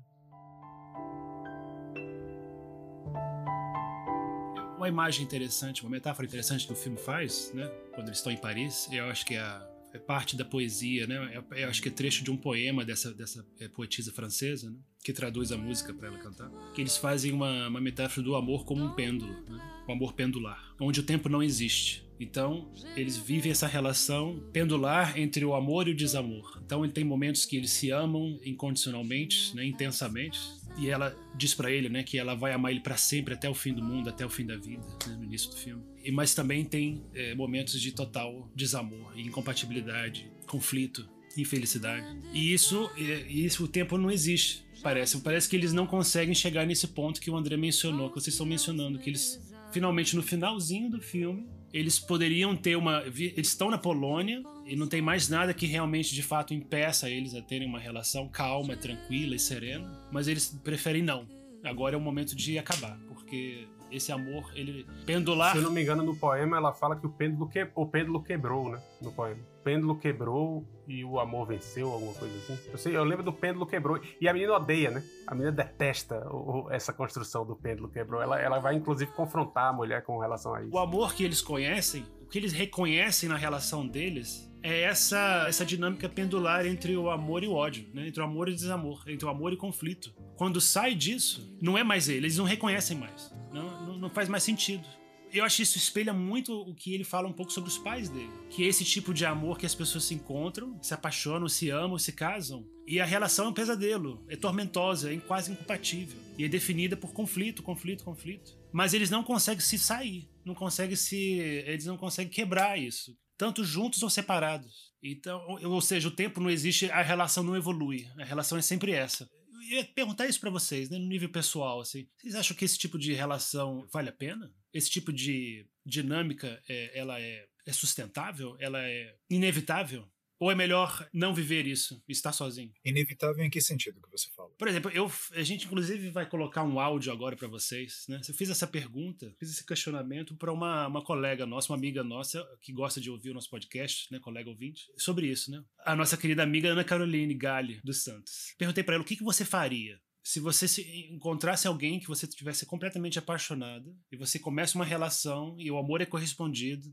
Uma imagem interessante, uma metáfora interessante que o filme faz, né? Quando eles estão em Paris, eu acho que é, é parte da poesia, né? É- Eu acho que é trecho de um poema dessa, dessa é, poetisa francesa, né? Que traduz a música para ela cantar. Que eles fazem uma, uma metáfora do amor como um pêndulo, né? O amor pendular, onde o tempo não existe. Então, eles vivem essa relação pendular entre o amor e o desamor. Então, ele tem momentos que eles se amam incondicionalmente, né, intensamente, e ela diz pra ele, né, que ela vai amar ele pra sempre até o fim do mundo, até o fim da vida, né, no início do filme. E mas também tem é, momentos de total desamor, incompatibilidade, conflito, infelicidade. E isso, é, isso o tempo não existe. Parece, parece que eles não conseguem chegar nesse ponto que o André mencionou, que vocês estão mencionando, que eles finalmente no finalzinho do filme eles poderiam ter uma. Eles estão na Polônia e não tem mais nada que realmente de fato impeça eles a terem uma relação calma, tranquila e serena, mas eles preferem não. Agora é o momento de acabar, porque esse amor, ele. pendular. Se eu não me engano, no poema ela fala que o pêndulo, que... o pêndulo quebrou, né? No poema. Pêndulo quebrou e o amor venceu, alguma coisa assim. Eu, sei, eu lembro do pêndulo quebrou. E a menina odeia, né? A menina detesta o- o- essa construção do pêndulo quebrou. Ela, ela vai, inclusive, confrontar a mulher com relação a isso. O amor que eles conhecem, o que eles reconhecem na relação deles, é essa, essa dinâmica pendular entre o amor e o ódio, né? entre o amor e o desamor, entre o amor e o conflito. Quando sai disso, não é mais ele, eles não reconhecem mais. Não, não, não faz mais sentido. Eu acho que isso espelha muito o que ele fala um pouco sobre os pais dele. Que é esse tipo de amor que as pessoas se encontram, se apaixonam, se amam, se casam. E a relação é um pesadelo, é tormentosa, é quase incompatível. E é definida por conflito, conflito, conflito. Mas eles não conseguem se sair, não conseguem se. Eles não conseguem quebrar isso. Tanto juntos ou separados. Então, ou seja, o tempo não existe, a relação não evolui. A relação é sempre essa. Eu ia perguntar isso pra vocês, né, no nível pessoal, assim. Vocês acham que esse tipo de relação vale a pena? Esse tipo de dinâmica, é, ela é, é sustentável? Ela é inevitável? Ou é melhor não viver isso estar sozinho? Inevitável em que sentido que você fala? Por exemplo, eu, a gente inclusive vai colocar um áudio agora pra vocês, né? Eu fiz essa pergunta, fiz esse questionamento pra uma, uma colega nossa, uma amiga nossa que gosta de ouvir o nosso podcast, né, colega ouvinte, sobre isso, né? A nossa querida amiga Ana Caroline Galli dos Santos. Perguntei pra ela o que, que você faria se você se encontrasse alguém que você tivesse completamente apaixonado e você começa uma relação e o amor é correspondido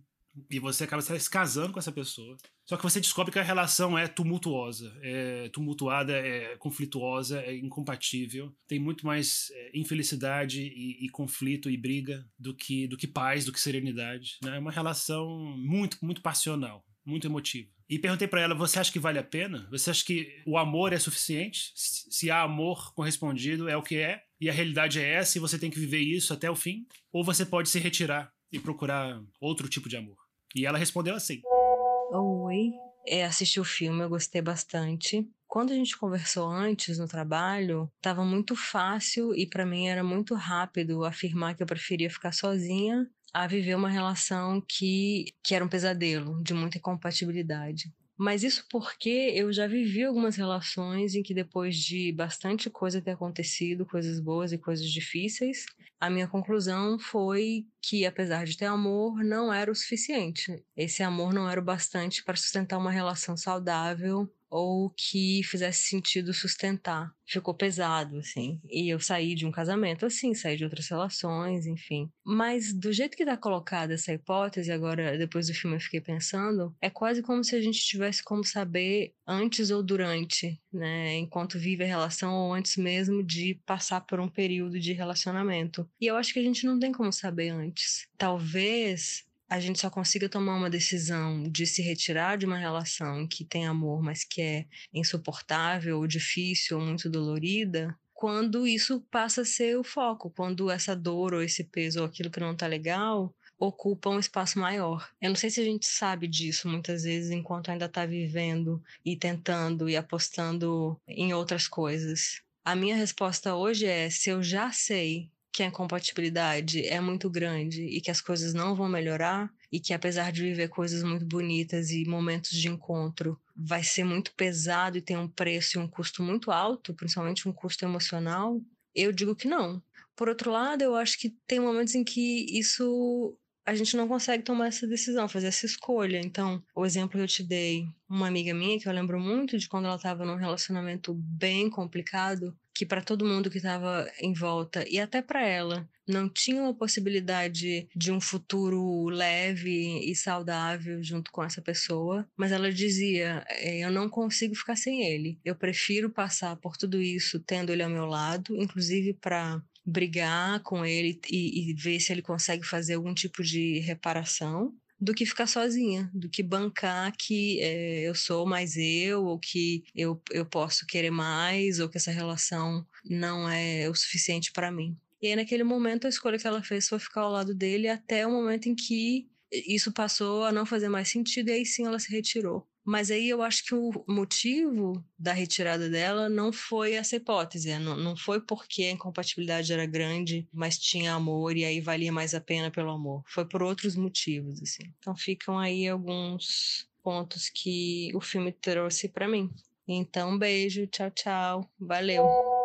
e você acaba se casando com essa pessoa. Só que você descobre que a relação é tumultuosa, é tumultuada, é conflituosa, é incompatível. Tem muito mais é, infelicidade e, e conflito e briga do que, do que paz, do que serenidade. né? É uma relação muito, muito passional, muito emotiva. E perguntei pra ela: você acha que vale a pena? Você acha que o amor é suficiente? Se se há amor correspondido, é o que é, e a realidade é essa, e você tem que viver isso até o fim? Ou você pode se retirar e procurar outro tipo de amor? E ela respondeu assim. Oi, é, assisti o filme, eu gostei bastante. Quando a gente conversou antes no trabalho, estava muito fácil e para mim era muito rápido afirmar que eu preferia ficar sozinha a viver uma relação que, que era um pesadelo, de muita incompatibilidade. Mas isso porque eu já vivi algumas relações em que, depois de bastante coisa ter acontecido, coisas boas e coisas difíceis, a minha conclusão foi que, apesar de ter amor, não era o suficiente. Esse amor não era o bastante para sustentar uma relação saudável ou que fizesse sentido sustentar. Ficou pesado, assim. E eu saí de um casamento assim, saí de outras relações, enfim. Mas do jeito que tá colocada essa hipótese, agora depois do filme eu fiquei pensando, é quase como se a gente tivesse como saber antes ou durante, né, enquanto vive a relação ou antes mesmo de passar por um período de relacionamento. E eu acho que a gente não tem como saber antes. Talvez a gente só consiga tomar uma decisão de se retirar de uma relação que tem amor, mas que é insuportável, ou difícil, ou muito dolorida, quando isso passa a ser o foco, quando essa dor ou esse peso ou aquilo que não tá legal ocupa um espaço maior. Eu não sei se a gente sabe disso muitas vezes enquanto ainda tá vivendo e tentando e apostando em outras coisas. A minha resposta hoje é: se eu já sei que a incompatibilidade é muito grande e que as coisas não vão melhorar e que apesar de viver coisas muito bonitas e momentos de encontro, vai ser muito pesado e tem um preço e um custo muito alto, principalmente um custo emocional, eu digo que não. Por outro lado, eu acho que tem momentos em que isso a gente não consegue tomar essa decisão, fazer essa escolha. Então, o exemplo que eu te dei, uma amiga minha que eu lembro muito de quando ela estava num relacionamento bem complicado, que para todo mundo que estava em volta e até para ela não tinha uma possibilidade de um futuro leve e saudável junto com essa pessoa, mas ela dizia: é, eu não consigo ficar sem ele. Eu prefiro passar por tudo isso tendo ele ao meu lado, inclusive para brigar com ele e, e ver se ele consegue fazer algum tipo de reparação do que ficar sozinha, do que bancar que é, eu sou mais eu, ou que eu, eu posso querer mais, ou que essa relação não é o suficiente para mim. E aí, naquele momento, a escolha que ela fez foi ficar ao lado dele até o momento em que isso passou a não fazer mais sentido, e aí sim ela se retirou. Mas aí eu acho que o motivo da retirada dela não foi essa hipótese, né? não, não foi porque a incompatibilidade era grande, mas tinha amor e aí valia mais a pena pelo amor. Foi por outros motivos, assim. Então ficam aí alguns pontos que o filme trouxe para mim. Então, beijo, tchau, tchau, valeu.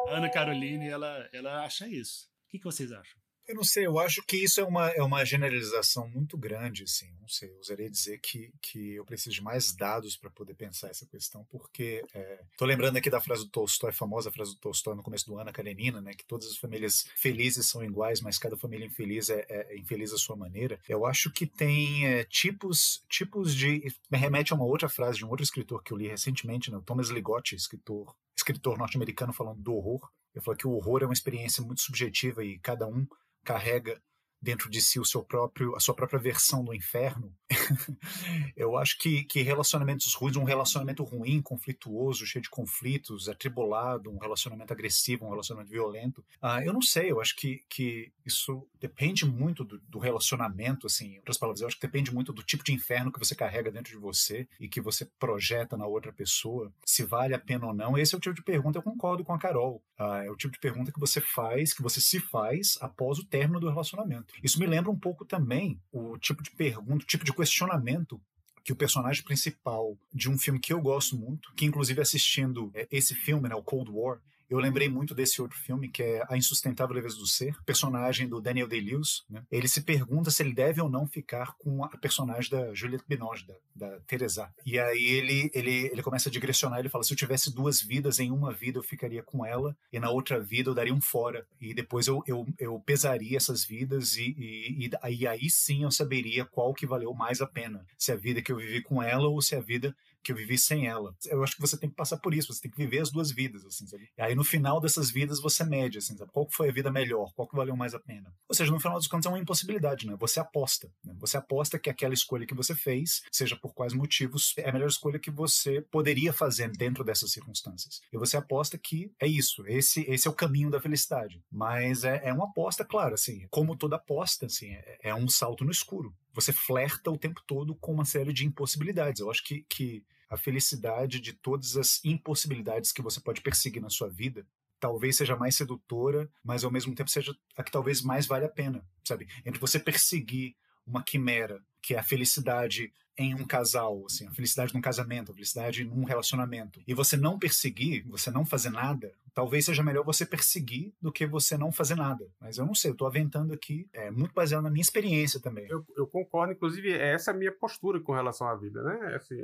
Ana Caroline, ela, ela acha isso. O que, que vocês acham? Eu não sei, eu acho que isso é uma, é uma generalização muito grande, assim. Não sei, eu usaria dizer que, que eu preciso de mais dados para poder pensar essa questão, porque estou é, lembrando aqui da frase do Tolstói, a famosa frase do Tolstói no começo do Ana Karenina, né, que todas as famílias felizes são iguais, mas cada família infeliz é, é, infeliz à sua maneira. Eu acho que tem é, tipos, tipos de. Me remete a uma outra frase de um outro escritor que eu li recentemente, né, o Thomas Ligotti, escritor, escritor norte-americano falando do horror. Eu falo que o horror é uma experiência muito subjetiva e cada um carrega dentro de si o seu próprio a sua própria versão do inferno (laughs) eu acho que, que relacionamentos ruins um relacionamento ruim conflituoso cheio de conflitos atribulado um relacionamento agressivo um relacionamento violento uh, eu não sei eu acho que, que isso depende muito do, do, relacionamento assim em outras palavras eu acho que depende muito do tipo de inferno que você carrega dentro de você e que você projeta na outra pessoa se vale a pena ou não. Esse é o tipo de pergunta eu concordo com a Carol. Uh, é o tipo de pergunta que você faz que você se faz após o término do relacionamento isso me lembra um pouco também o tipo de pergunta, o tipo de questionamento que o personagem principal de um filme que eu gosto muito, que inclusive assistindo é, esse filme, né, o Cold War, eu lembrei muito desse outro filme, que é A Insustentável Leveza do Ser, personagem do Daniel Day-Lewis. Né? Ele se pergunta se ele deve ou não ficar com a personagem da Juliette Binoche, da, da Teresa. E aí ele, ele, ele começa a digressionar, ele fala, se eu tivesse duas vidas, em uma vida eu ficaria com ela, e na outra vida eu daria um fora. E depois eu, eu, eu pesaria essas vidas, e, e, e, aí, aí sim eu saberia qual que valeu mais a pena. Se a vida que eu vivi com ela ou se a vida que eu vivi sem ela. Eu acho que você tem que passar por isso, você tem que viver as duas vidas, assim, sabe? E aí no final dessas vidas você mede, assim, sabe? Qual foi a vida melhor, qual que valeu mais a pena. Ou seja, no final dos contos é uma impossibilidade, né? Você aposta, né? Você aposta que aquela escolha que você fez, seja por quais motivos, é a melhor escolha que você poderia fazer dentro dessas circunstâncias. E você aposta que é isso, esse, esse é o caminho da felicidade. Mas é, é uma aposta, claro, assim, como toda aposta, assim, é, é um salto no escuro. Você flerta o tempo todo com uma série de impossibilidades. Eu acho que, que a felicidade de todas as impossibilidades que você pode perseguir na sua vida talvez seja mais sedutora, mas ao mesmo tempo seja a que talvez mais vale a pena, sabe? Entre você perseguir uma quimera, que é a felicidade em um casal, assim, a felicidade num casamento, a felicidade num relacionamento, e você não perseguir, você não fazer nada, talvez seja melhor você perseguir do que você não fazer nada. Mas eu não sei, eu tô aventando aqui, é muito baseado na minha experiência também. Eu, eu concordo, inclusive, essa é a minha postura com relação à vida, né? Assim,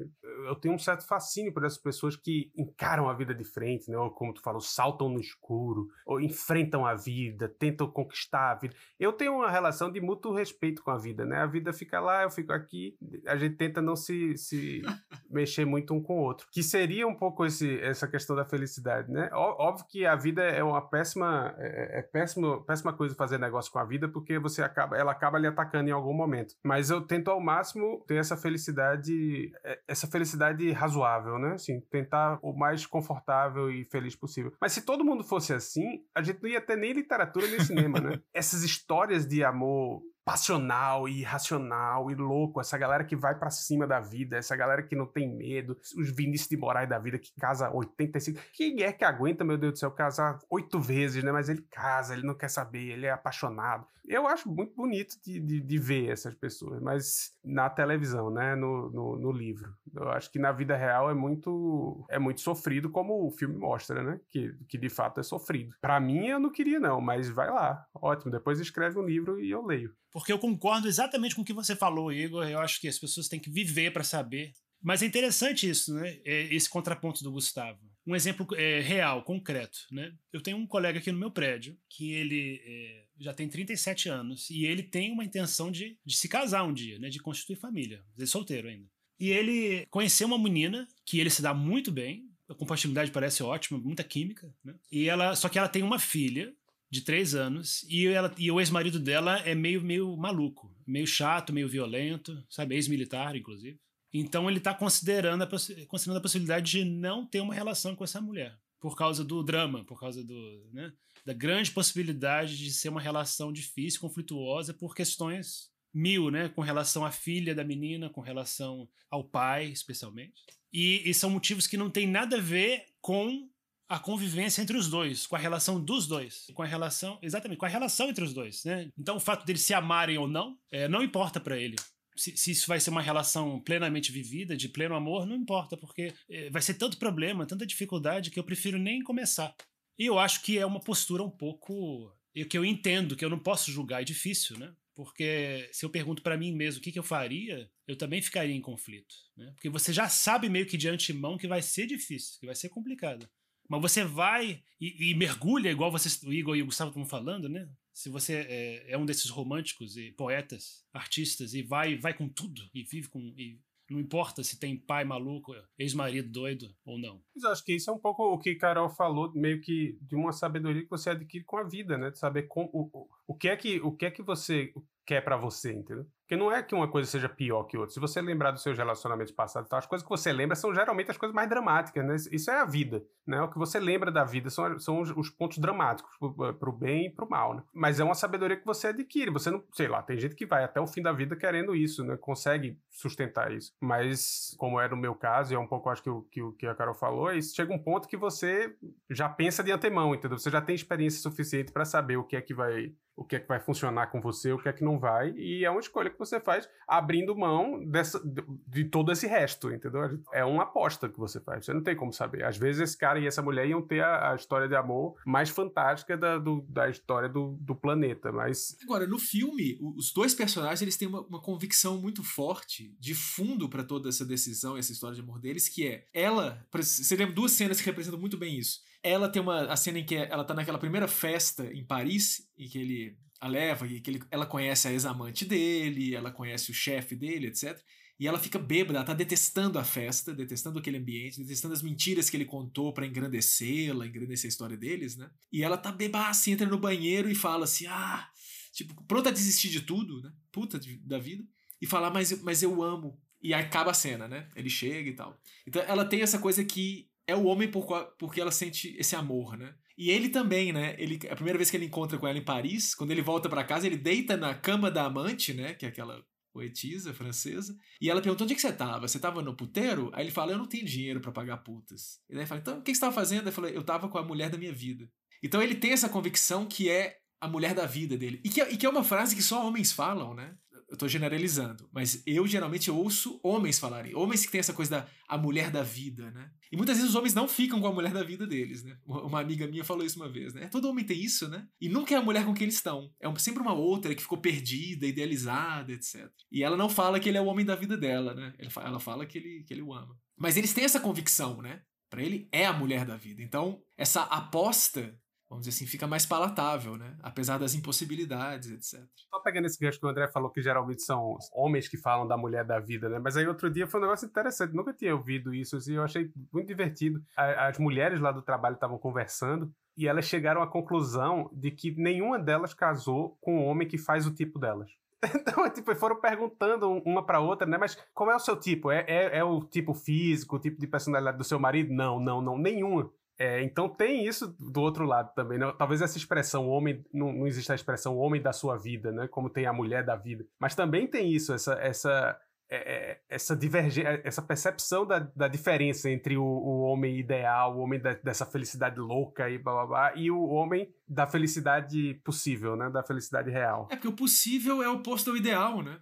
eu tenho um certo fascínio por essas pessoas que encaram a vida de frente, né? Ou como tu falou, saltam no escuro, ou enfrentam a vida, tentam conquistar a vida. Eu tenho uma relação de mútuo respeito com a vida, né? A vida fica lá, eu fico aqui, a gente tenta não se, se (laughs) mexer muito um com o outro. Que seria um pouco esse, essa questão da felicidade, né? Óbvio que a vida é uma péssima, é, é péssimo, péssima coisa fazer negócio com a vida, porque você acaba, ela acaba lhe atacando em algum momento. Mas eu tento ao máximo ter essa felicidade, é, essa felicidade razoável, né? Assim, tentar o mais confortável e feliz possível. Mas se todo mundo fosse assim, a gente não ia ter nem literatura nem cinema, né? (laughs) Essas histórias de amor passional e irracional e louco, essa galera que vai pra cima da vida, essa galera que não tem medo, os Vinícius de Moraes da vida que casa 85. Quem é que aguenta, meu Deus do céu, casar oito vezes, né? Mas ele casa, ele não quer saber, ele é apaixonado. Eu acho muito bonito de, de, de ver essas pessoas, mas na televisão, né? No, no, no livro. Eu acho que na vida real é muito é muito sofrido, como o filme mostra, né? Que, que de fato é sofrido. Pra mim, eu não queria, não, mas vai lá. Ótimo, depois escreve um livro e eu leio. Porque eu concordo exatamente com o que você falou, Igor. Eu acho que as pessoas têm que viver para saber. Mas é interessante isso, né? É, Esse contraponto do Gustavo. Um exemplo é, real, concreto, né? Eu tenho um colega aqui no meu prédio que ele é, já tem 37 anos e ele tem uma intenção de, de se casar um dia, né? De constituir família. Ele é solteiro ainda. E ele conheceu uma menina que ele se dá muito bem. A compatibilidade parece ótima, muita química, né? E ela, só que ela tem uma filha de três anos e, ela, e o ex-marido dela é meio, meio maluco, meio chato, meio violento, sabe? Ex-militar, inclusive. Então ele está considerando, a considerando a possibilidade de não ter uma relação com essa mulher, por causa do drama, por causa do, né, da grande possibilidade de ser uma relação difícil, conflituosa, por questões mil, né? Com relação à filha da menina, com relação ao pai, especialmente. E, e são motivos que não têm nada a ver com a convivência entre os dois, com a relação dos dois, com a relação, exatamente, com a relação entre os dois, né? Então o fato deles se amarem ou não, é, não importa para ele. Se, se isso vai ser uma relação plenamente vivida, de pleno amor, não importa, porque é, vai ser tanto problema, tanta dificuldade que eu prefiro nem começar. E eu acho que é uma postura um pouco que eu entendo, que eu não posso julgar, é difícil, né? Porque se eu pergunto para mim mesmo o que, que eu faria, eu também ficaria em conflito, né? Porque você já sabe meio que de antemão que vai ser difícil, que vai ser complicado. Mas você vai e, e mergulha, igual vocês, o Igor e o Gustavo estão falando, né? Se você é, é um desses românticos e poetas, artistas, e vai vai com tudo, e vive com. E não importa se tem pai maluco, ex-marido doido ou não. Mas acho que isso é um pouco o que Carol falou, meio que de uma sabedoria que você adquire com a vida, né? De saber com, o, o, o, que é que, o que é que você quer para você, entendeu? Porque não é que uma coisa seja pior que outra. Se você lembrar dos seus relacionamentos passados, tá, as coisas que você lembra são geralmente as coisas mais dramáticas, né? Isso é a vida, né? O que você lembra da vida são, são os, os pontos dramáticos, pro, pro bem e pro mal, né? Mas é uma sabedoria que você adquire. Você não, sei lá, tem gente que vai até o fim da vida querendo isso, né? Consegue sustentar isso. Mas, como é no meu caso, e é um pouco, acho que o que, que a Carol falou, é isso chega um ponto que você já pensa de antemão, entendeu? Você já tem experiência suficiente para saber o que é que vai o que é que vai funcionar com você, o que é que não vai, e é uma escolha que você faz abrindo mão dessa, de todo esse resto, entendeu? É uma aposta que você faz, você não tem como saber. Às vezes esse cara e essa mulher iam ter a, a história de amor mais fantástica da, do, da história do, do planeta, mas... Agora, no filme, os dois personagens eles têm uma, uma convicção muito forte, de fundo para toda essa decisão, essa história de amor deles, que é, ela, você lembra duas cenas que representam muito bem isso. Ela tem uma a cena em que ela tá naquela primeira festa em Paris, em que ele a leva e que ele, ela conhece a ex-amante dele, ela conhece o chefe dele, etc. E ela fica bêbada, ela tá detestando a festa, detestando aquele ambiente, detestando as mentiras que ele contou para engrandecê-la, engrandecer a história deles, né? E ela tá bebaça, entra no banheiro e fala assim: ah, tipo, pronta a desistir de tudo, né? Puta de, da vida. E falar, mas, mas eu amo. E acaba a cena, né? Ele chega e tal. Então ela tem essa coisa que é o homem por, porque ela sente esse amor, né? E ele também, né? Ele, a primeira vez que ele encontra com ela em Paris, quando ele volta para casa, ele deita na cama da amante, né? Que é aquela poetisa francesa. E ela perguntou onde é que você tava? Você tava no puteiro? Aí ele fala, eu não tenho dinheiro para pagar putas. E daí ele fala, então o que você tava fazendo? Ele fala, eu tava com a mulher da minha vida. Então ele tem essa convicção que é a mulher da vida dele. E que, é, e que é uma frase que só homens falam, né? Eu tô generalizando, mas eu geralmente ouço homens falarem, homens que têm essa coisa da a mulher da vida, né? E muitas vezes os homens não ficam com a mulher da vida deles, né? Uma amiga minha falou isso uma vez, né? Todo homem tem isso, né? E nunca é a mulher com quem eles estão. É sempre uma outra que ficou perdida, idealizada, etc. E ela não fala que ele é o homem da vida dela, né? Ela fala que ele, que ele o ama. Mas eles têm essa convicção, né? Para ele é a mulher da vida. Então, essa aposta vamos dizer assim, fica mais palatável, né? Apesar das impossibilidades, etc. Só pegando esse gancho que o André falou, que geralmente são homens que falam da mulher da vida, né? Mas aí outro dia foi um negócio interessante, nunca tinha ouvido isso, assim, eu achei muito divertido. As mulheres lá do trabalho estavam conversando e elas chegaram à conclusão de que nenhuma delas casou com um homem que faz o tipo delas. (laughs) Então, tipo, foram perguntando uma pra outra, né? Mas qual é o seu tipo? É, é, é, o tipo físico, o tipo de personalidade do seu marido? Não, não, não, nenhuma. É, então tem isso do outro lado também, né? Talvez essa expressão homem, não, não existe a expressão homem da sua vida, né? Como tem a mulher da vida. Mas também tem isso, essa, essa, é, é essa divergência, essa percepção da, da diferença entre o, o homem ideal, o homem da, dessa felicidade louca e blá, blá, blá, e o homem da felicidade possível, né? Da felicidade real. É porque o possível é oposto ao ideal, né?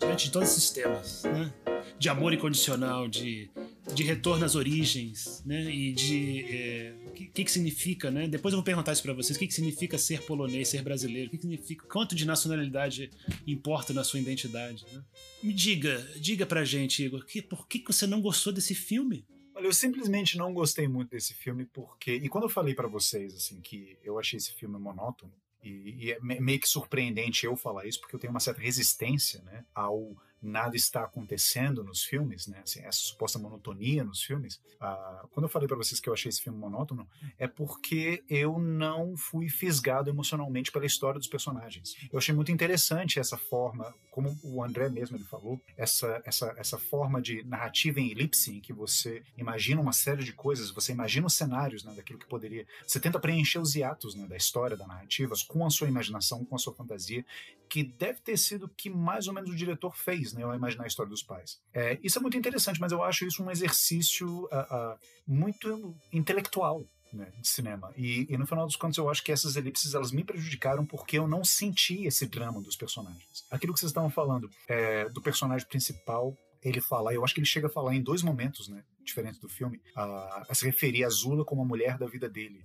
Diante de todos esses temas, né? De amor incondicional, de, de retorno às origens, né? E de é, que, que significa, né? Depois eu vou perguntar isso para vocês. O que, que significa ser polonês, ser brasileiro? O que, que significa? Quanto de nacionalidade importa na sua identidade? Né? Me diga, diga pra gente, Igor, que, por que, que você não gostou desse filme? Olha, eu simplesmente não gostei muito desse filme porque e quando eu falei para vocês assim que eu achei esse filme monótono e, e, é meio que surpreendente eu falar isso porque eu tenho uma certa resistência, né, ao nada está acontecendo nos filmes, né? Assim, essa suposta monotonia nos filmes. Ah, quando eu falei para vocês que eu achei esse filme monótono, é porque eu não fui fisgado emocionalmente pela história dos personagens. Eu achei muito interessante essa forma, como o André mesmo ele falou, essa, essa, essa forma de narrativa em elipse, em que você imagina uma série de coisas, você imagina os cenários né, daquilo que poderia. Você tenta preencher os hiatos né, da história, da narrativa, com a sua imaginação, com a sua fantasia, que deve ter sido o que mais ou menos o diretor fez né, ao imaginar a história dos pais. É, isso é muito interessante, mas eu acho isso um exercício uh, uh, muito intelectual. Né, de cinema. E, e, no final dos contos eu acho que essas elipses elas me prejudicaram porque eu não senti esse drama dos personagens. Aquilo que vocês estavam falando é, do personagem principal ele falar, eu acho que ele chega a falar em dois momentos, né, diferentes do filme, uh, a se referir a Zula como a mulher da vida dele.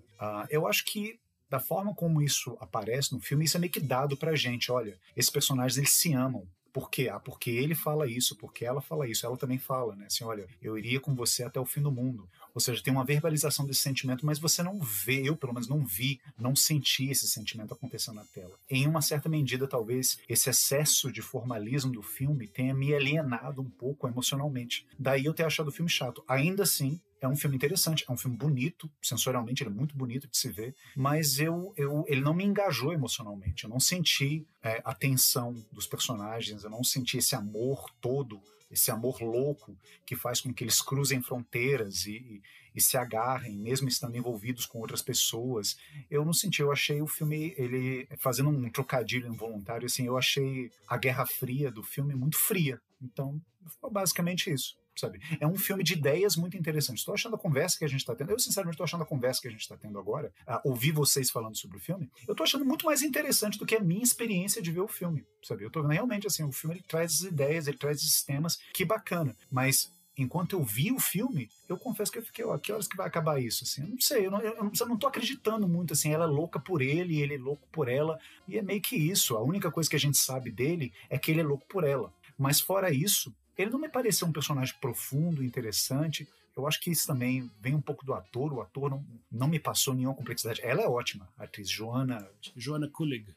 Eu acho que da forma como isso aparece no filme, isso é meio que dado pra gente. Olha, esses personagens eles se amam. Por quê? Ah, porque ele fala isso, porque ela fala isso. Ela também fala, né? Assim, olha, eu iria com você até o fim do mundo. Ou seja, tem uma verbalização desse sentimento, mas você não vê, eu pelo menos não vi, não senti esse sentimento acontecendo na tela. Em uma certa medida, talvez esse excesso de formalismo do filme tenha me alienado um pouco emocionalmente. Daí eu ter achado o filme chato. Ainda assim, é um filme interessante, é um filme bonito, sensorialmente ele é muito bonito de se ver, mas eu, eu, ele não me engajou emocionalmente. Eu não senti é, a tensão dos personagens, eu não senti esse amor todo, esse amor louco que faz com que eles cruzem fronteiras e, e, e se agarrem, mesmo estando envolvidos com outras pessoas. Eu não senti, eu achei o filme, ele fazendo um trocadilho involuntário, assim, eu achei a Guerra Fria do filme muito fria. Então, basicamente isso sabe? É um filme de ideias muito interessante. Estou achando a conversa que a gente está tendo, eu sinceramente estou achando a conversa que a gente está tendo agora, ouvir vocês falando sobre o filme, eu estou achando muito mais interessante do que a minha experiência de ver o filme, sabe? Eu estou realmente assim, o filme ele traz as ideias, ele traz esses temas, que bacana, mas enquanto eu vi o filme, eu confesso que eu fiquei, ó, que horas que vai acabar isso? Assim, eu não sei, eu não, eu, eu não tô acreditando muito, assim, ela é louca por ele, ele é louco por ela, e é meio que isso, a única coisa que a gente sabe dele é que ele é louco por ela. Mas fora isso, ele não me pareceu um personagem profundo, interessante. Eu acho que isso também vem um pouco do ator. O ator não, não me passou nenhuma complexidade. Ela é ótima, a atriz Joana. Joana Kulig.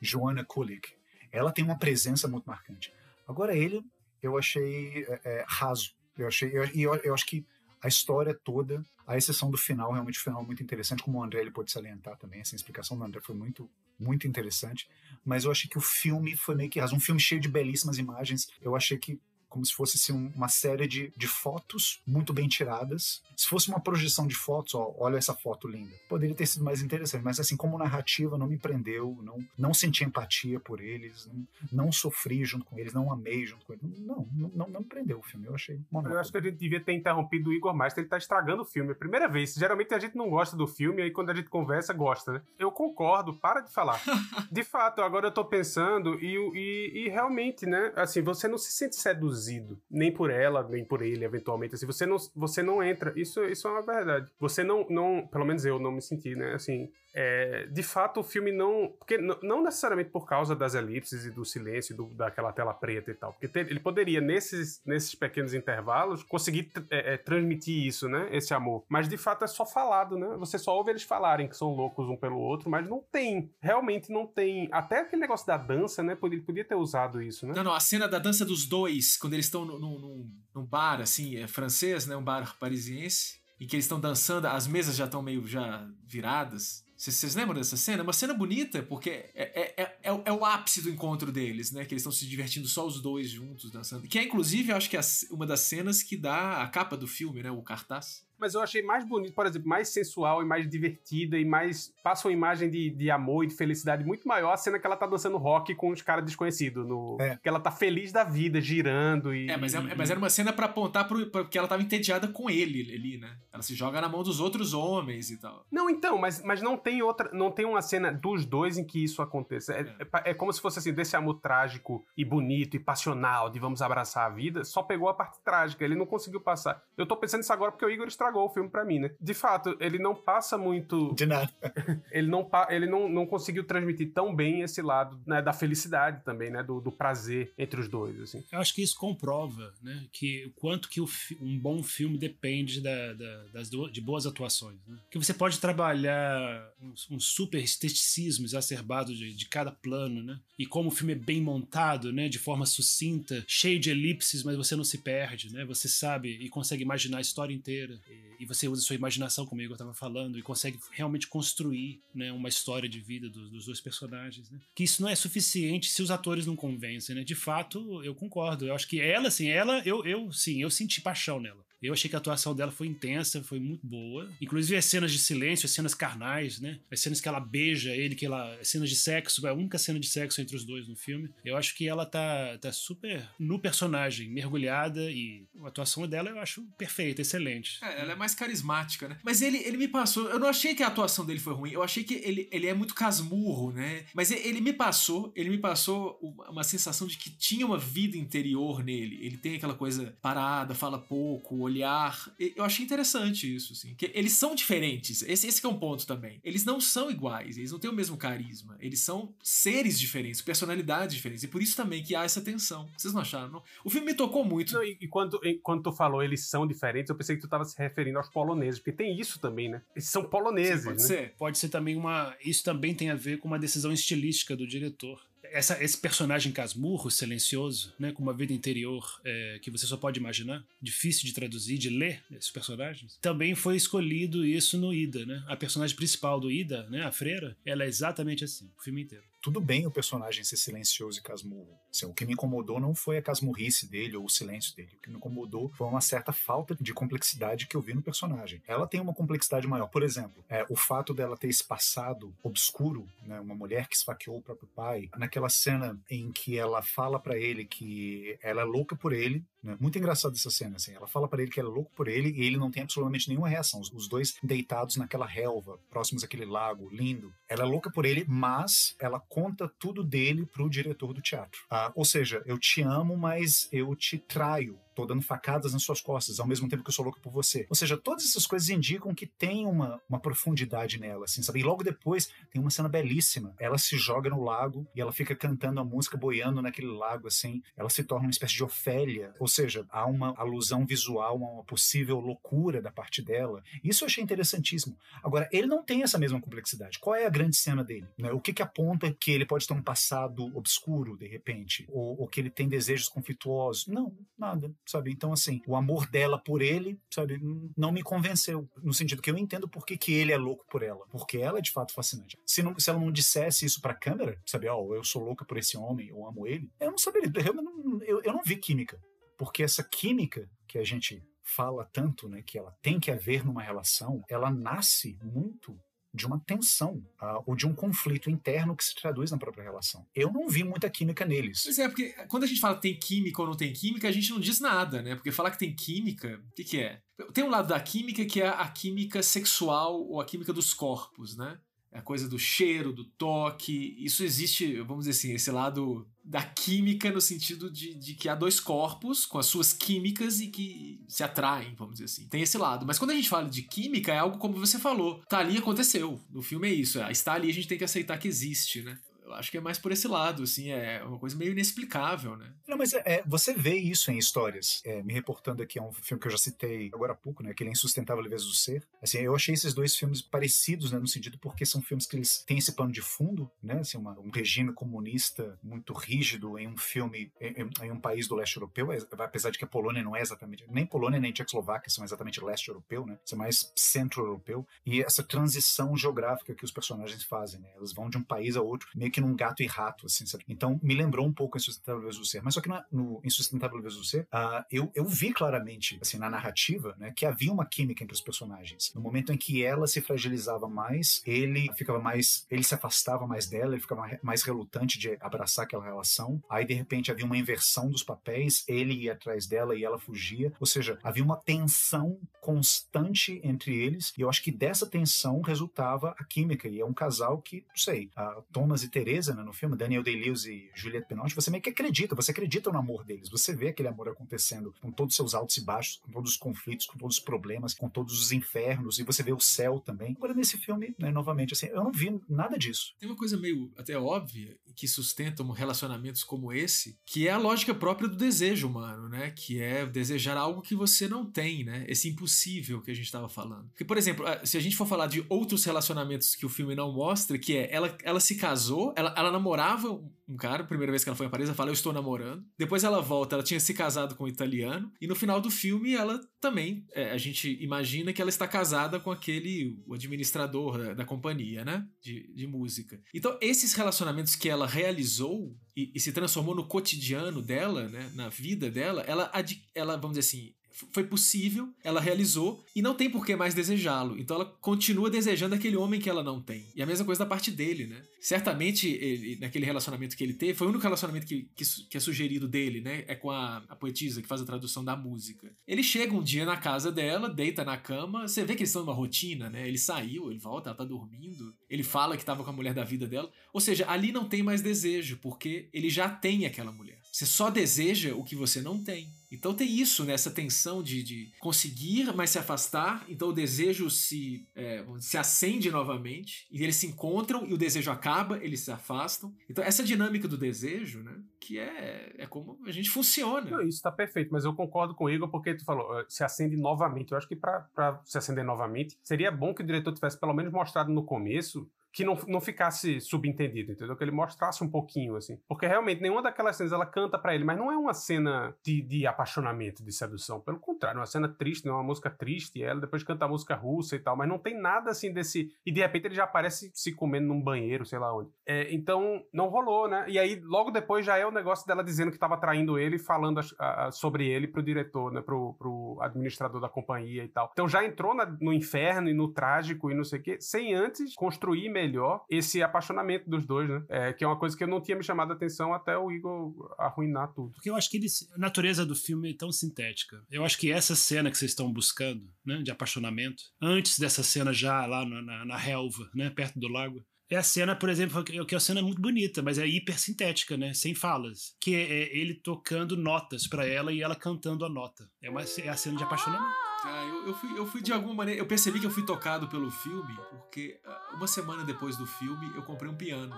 Joanna Kulik. Ela tem uma presença muito marcante. Agora ele, eu achei é, é, raso. Eu achei, eu, eu, eu acho que a história toda, a exceção do final, realmente o final é muito interessante, como o André ele pôde salientar também, essa explicação do André foi muito, muito interessante, mas eu achei que o filme foi meio que raso, um filme cheio de belíssimas imagens, eu achei que como se fosse assim, uma série de, de fotos muito bem tiradas. Se fosse uma projeção de fotos, ó, olha essa foto linda. Poderia ter sido mais interessante, mas assim, como narrativa, não me prendeu, não, não senti empatia por eles, não, não sofri junto com eles, não amei junto com eles. Não, não, não, não me prendeu o filme, eu achei monótono. Eu acho que a gente devia ter interrompido o Igor mais, ele tá estragando o filme. É a primeira vez. Geralmente a gente não gosta do filme, aí quando a gente conversa, gosta, né? Eu concordo, para de falar. (laughs) de fato, agora eu tô pensando e, e, e realmente, né? Assim, você não se sente seduzido nem por ela, nem por ele, eventualmente. Assim, você não, você não entra. Isso, isso é uma verdade. Você não, não, pelo menos eu não me senti, né? Assim, é, de fato o filme não. Porque não necessariamente por causa das elipses e do silêncio, do, daquela tela preta e tal. Porque ele poderia, nesses, nesses pequenos intervalos, conseguir é, é, transmitir isso, né? Esse amor. Mas de fato é só falado, né? Você só ouve eles falarem que são loucos um pelo outro, mas não tem. Realmente não tem. Até aquele negócio da dança, né? Ele podia ter usado isso, né? Não, não, a cena da dança dos dois, quando eles estão num, num bar, assim, é francês, né? Um bar parisiense, em que eles estão dançando, as mesas já estão meio já viradas. Vocês lembram dessa cena? É uma cena bonita, porque é, é, é, é, é o ápice do encontro deles, né? Que eles estão se divertindo só os dois juntos dançando. Que é, inclusive, acho que é uma das cenas que dá a capa do filme, né? O cartaz mas eu achei mais bonito, por exemplo, mais sensual e mais divertida e mais. passa uma imagem de, de amor e de felicidade muito maior a cena que ela tá dançando rock com os caras desconhecidos. No, é. Que ela tá feliz da vida, girando e. É, mas, é, e, mas era uma cena para apontar pro, porque ela tava entediada com ele ali, né? Ela se joga na mão dos outros homens e tal. Não, então, mas, mas não tem outra. Não tem uma cena dos dois em que isso aconteça. É, é. é como se fosse assim, desse amor trágico e bonito e passional de vamos abraçar a vida, só pegou a parte trágica. Ele não conseguiu passar. Eu tô pensando isso agora porque o Igor estragou estragou o filme para mim, né? De fato, ele não passa muito. De nada. (laughs) ele não, ele não, não conseguiu transmitir tão bem esse lado né, da felicidade também, né? Do, do prazer entre os dois, assim. Eu acho que isso comprova, né? Que o quanto que o um bom filme depende da, da, das de boas atuações, né? Que você pode trabalhar um, um super esteticismo exacerbado de, de cada plano, né? E como o filme é bem montado, né? De forma sucinta, cheio de elipses, mas você não se perde, né? Você sabe e consegue imaginar a história inteira. E, você usa sua imaginação, como eu estava falando, e consegue realmente construir né, uma história de vida dos, dos, dois personagens. Né? Que isso não é suficiente se os atores não convencem. Né? De fato, eu concordo. Eu acho que ela, assim, ela, eu, eu sim, eu senti paixão nela. Eu achei que a atuação dela foi intensa, foi muito boa. Inclusive as cenas de silêncio, as cenas carnais, né? As cenas que ela beija ele, que ela. As cenas de sexo, é a única cena de sexo entre os dois no filme. Eu acho que ela tá, tá super no personagem, mergulhada, e a atuação dela eu acho perfeita, excelente. É, ela é mais carismática, né? Mas ele, ele me passou. Eu não achei que a atuação dele foi ruim, eu achei que ele, ele é muito casmurro, né? Mas ele me passou, ele me passou uma sensação de que tinha uma vida interior nele. Ele tem aquela coisa parada, fala pouco, olhar. Eu achei interessante isso, assim. Que eles são diferentes. Esse, esse é um ponto também. Eles não são iguais, eles não têm o mesmo carisma. Eles são seres diferentes, personalidades diferentes. E por isso também que há essa tensão. Vocês não acharam? Não? O filme me tocou muito. Não, e, e quando, e, quando tu falou eles são diferentes, eu pensei que tu estava se referindo aos poloneses, porque tem isso também, né? Eles são poloneses. Sim, pode né? ser. Pode ser também uma. Isso também tem a ver com uma decisão estilística do diretor essa, esse personagem casmurro, silencioso, né, com uma vida interior é, que você só pode imaginar, difícil de traduzir, de ler esses personagens, também foi escolhido isso no Ida, né? A personagem principal do Ida, né, a freira, ela é exatamente assim, o filme inteiro tudo bem o personagem ser silencioso e casmurro. Assim, o que me incomodou não foi a casmurrice dele ou o silêncio dele. O que me incomodou foi uma certa falta de complexidade que eu vi no personagem. Ela tem uma complexidade maior. Por exemplo, é, o fato dela ter esse passado obscuro, né, uma mulher que esfaqueou o próprio pai, naquela cena em que ela fala para ele que ela é louca por ele, né? Muito engraçado essa cena, assim. Ela fala para ele que ela é louco por ele e ele não tem absolutamente nenhuma reação. Os dois deitados naquela relva, próximos àquele lago lindo. Ela é louca por ele, mas ela conta tudo dele pro diretor do teatro. Ah, ou seja, eu te amo, mas eu te traio tô dando facadas nas suas costas, ao mesmo tempo que eu sou louco por você. Ou seja, todas essas coisas indicam que tem uma, uma profundidade nela, assim, sabe? E logo depois tem uma cena belíssima. Ela se joga no lago e ela fica cantando a música, boiando naquele lago, assim. Ela se torna uma espécie de Ofélia. Ou seja, há uma alusão visual a uma possível loucura da parte dela. Isso eu achei interessantíssimo. Agora, ele não tem essa mesma complexidade. Qual é a grande cena dele? Né? O que, que aponta que ele pode ter um passado obscuro, de repente? Ou, ou que ele tem desejos conflituosos? Não, nada, sabe? Então, assim, o amor dela por ele, sabe, não me convenceu. No sentido que eu entendo por que, ele é louco por ela. Porque ela é de fato fascinante. Se, não, se ela não dissesse isso pra câmera, sabe, ó, oh, eu sou louca por esse homem, eu amo ele, eu não saberia. Eu não, eu, eu não vi química. Porque essa química que a gente fala tanto, né, que ela tem que haver numa relação, ela nasce muito de uma tensão uh, ou de um conflito interno que se traduz na própria relação. Eu não vi muita química neles. Pois é, porque quando a gente fala tem química ou não tem química, a gente não diz nada, né? Porque falar que tem química, o que, que é? Tem um lado da química que é a química sexual ou a química dos corpos, né? a coisa do cheiro, do toque. Isso existe, vamos dizer assim, esse lado da química no sentido de, de, que há dois corpos com as suas químicas e que se atraem, vamos dizer assim. Tem esse lado. Mas quando a gente fala de química, é algo como você falou. Tá ali, aconteceu. No filme é isso. Está ali, a gente tem que aceitar que existe, né? Eu acho que é mais por esse lado, assim, é uma coisa meio inexplicável, né? Não, mas é, é você vê isso em histórias. É, me reportando aqui a um filme que eu já citei agora há pouco, né? Aquele Insustentável Leveza do Ser. Assim, eu achei esses dois filmes parecidos, né? No sentido porque são filmes que eles têm esse plano de fundo, né? Assim, uma, um regime comunista muito rígido em um filme, em, em, um país do leste europeu, é, apesar de que a Polônia não é exatamente, nem Polônia nem Tchecoslováquia são exatamente leste europeu, né? São mais centro-europeu. E essa transição geográfica que os personagens fazem, né? Eles vão de um país a outro, meio que num gato e rato, assim, sabe? Então, me lembrou um pouco Insustentável do Ser. Mas só que no, no Insustentável do Ser, uh, eu, eu vi claramente, assim, na narrativa, né, que havia uma química entre os personagens. No momento em que ela se fragilizava mais, ele ficava mais, ele se afastava mais dela, ele ficava mais relutante de abraçar aquela relação. Aí, de repente, havia uma inversão dos papéis, ele ia atrás dela e ela fugia. Ou seja, havia uma tensão constante entre eles, e eu acho que dessa tensão resultava a química. E é um casal que, não sei, uh, Thomas e Teresa né, no filme, Daniel Day-Lewis e Juliette Binoche, você meio que acredita, você acredita no amor deles, você vê aquele amor acontecendo com todos os seus altos e baixos, com todos os conflitos, com todos os problemas, com todos os infernos, e você vê o céu também. Agora, nesse filme, né, novamente, assim, eu não vi nada disso. Tem uma coisa meio até óbvia que sustenta relacionamentos como esse, que é a lógica própria do desejo humano, né? Que é desejar algo que você não tem, né? Esse impossível que a gente estava falando. Porque, por exemplo, se a gente for falar de outros relacionamentos que o filme não mostra, que é ela, ela se casou, ela, ela namorava um cara, primeira vez que ela foi a Paris, ela fala, eu estou namorando. Depois ela volta, ela tinha se casado com um italiano. E no final do filme, ela também, é, a gente imagina que ela está casada com aquele, o administrador da, da companhia, né? De, de música. Então, esses relacionamentos que ela realizou e, e se transformou no cotidiano dela, né? Na vida dela, ela, ela vamos dizer assim, foi possível, ela realizou e não tem por que mais desejá-lo. Então ela continua desejando aquele homem que ela não tem. E a mesma coisa da parte dele, né? Certamente, ele, naquele relacionamento que ele teve, foi o único relacionamento que, que, que, é sugerido dele, né? É com a, a poetisa que faz a tradução da música. Ele chega um dia na casa dela, deita na cama, você vê que eles estão numa rotina, né? Ele saiu, ele volta, ela tá dormindo, ele fala que estava com a mulher da vida dela. Ou seja, ali não tem mais desejo, porque ele já tem aquela mulher. Você só deseja o que você não tem. Então tem isso né? tensão de, de, conseguir, mas se afastar. Então o desejo se, é, se acende novamente e eles se encontram e o desejo acaba, eles se afastam. Então essa dinâmica do desejo, né, que é, é como a gente funciona. Não, isso está perfeito, mas eu concordo com o Igor porque tu falou eh, se acende novamente. Eu acho que para se acender novamente seria bom que o diretor tivesse pelo menos mostrado no começo que não, não ficasse subentendido, entendeu? Que ele mostrasse um pouquinho, assim. Porque realmente, nenhuma daquelas cenas ela canta para ele, mas não é uma cena de, de apaixonamento, de sedução. Pelo contrário, é uma cena triste, é uma música triste, e ela depois canta a música russa e tal, mas não tem nada assim desse. E de repente ele já aparece se comendo num banheiro, sei lá onde. É, então, não rolou, né? E aí, logo depois já é o negócio dela dizendo que tava traindo ele, falando a, a, sobre ele pro diretor, né? Pro, pro administrador da companhia e tal. Então já entrou na, no inferno e no trágico e não sei o quê, sem antes construir melhor esse apaixonamento dos dois, né? É, que é uma coisa que eu não tinha me chamado a atenção até o Igor arruinar tudo. Porque eu acho que ele, a natureza do filme é tão sintética. Eu acho que essa cena que vocês estão buscando, né, de apaixonamento, antes dessa cena já lá na, na, na relva, né, perto do lago, é a cena, por exemplo, que é uma cena muito bonita, mas é hiper sintética, né? Sem falas. Que é ele tocando notas para ela e ela cantando a nota. É, uma, é a cena de apaixonamento. Ah, eu, eu, fui, eu fui de alguma maneira. Eu percebi que eu fui tocado pelo filme, porque ah, uma semana depois do filme eu comprei um piano.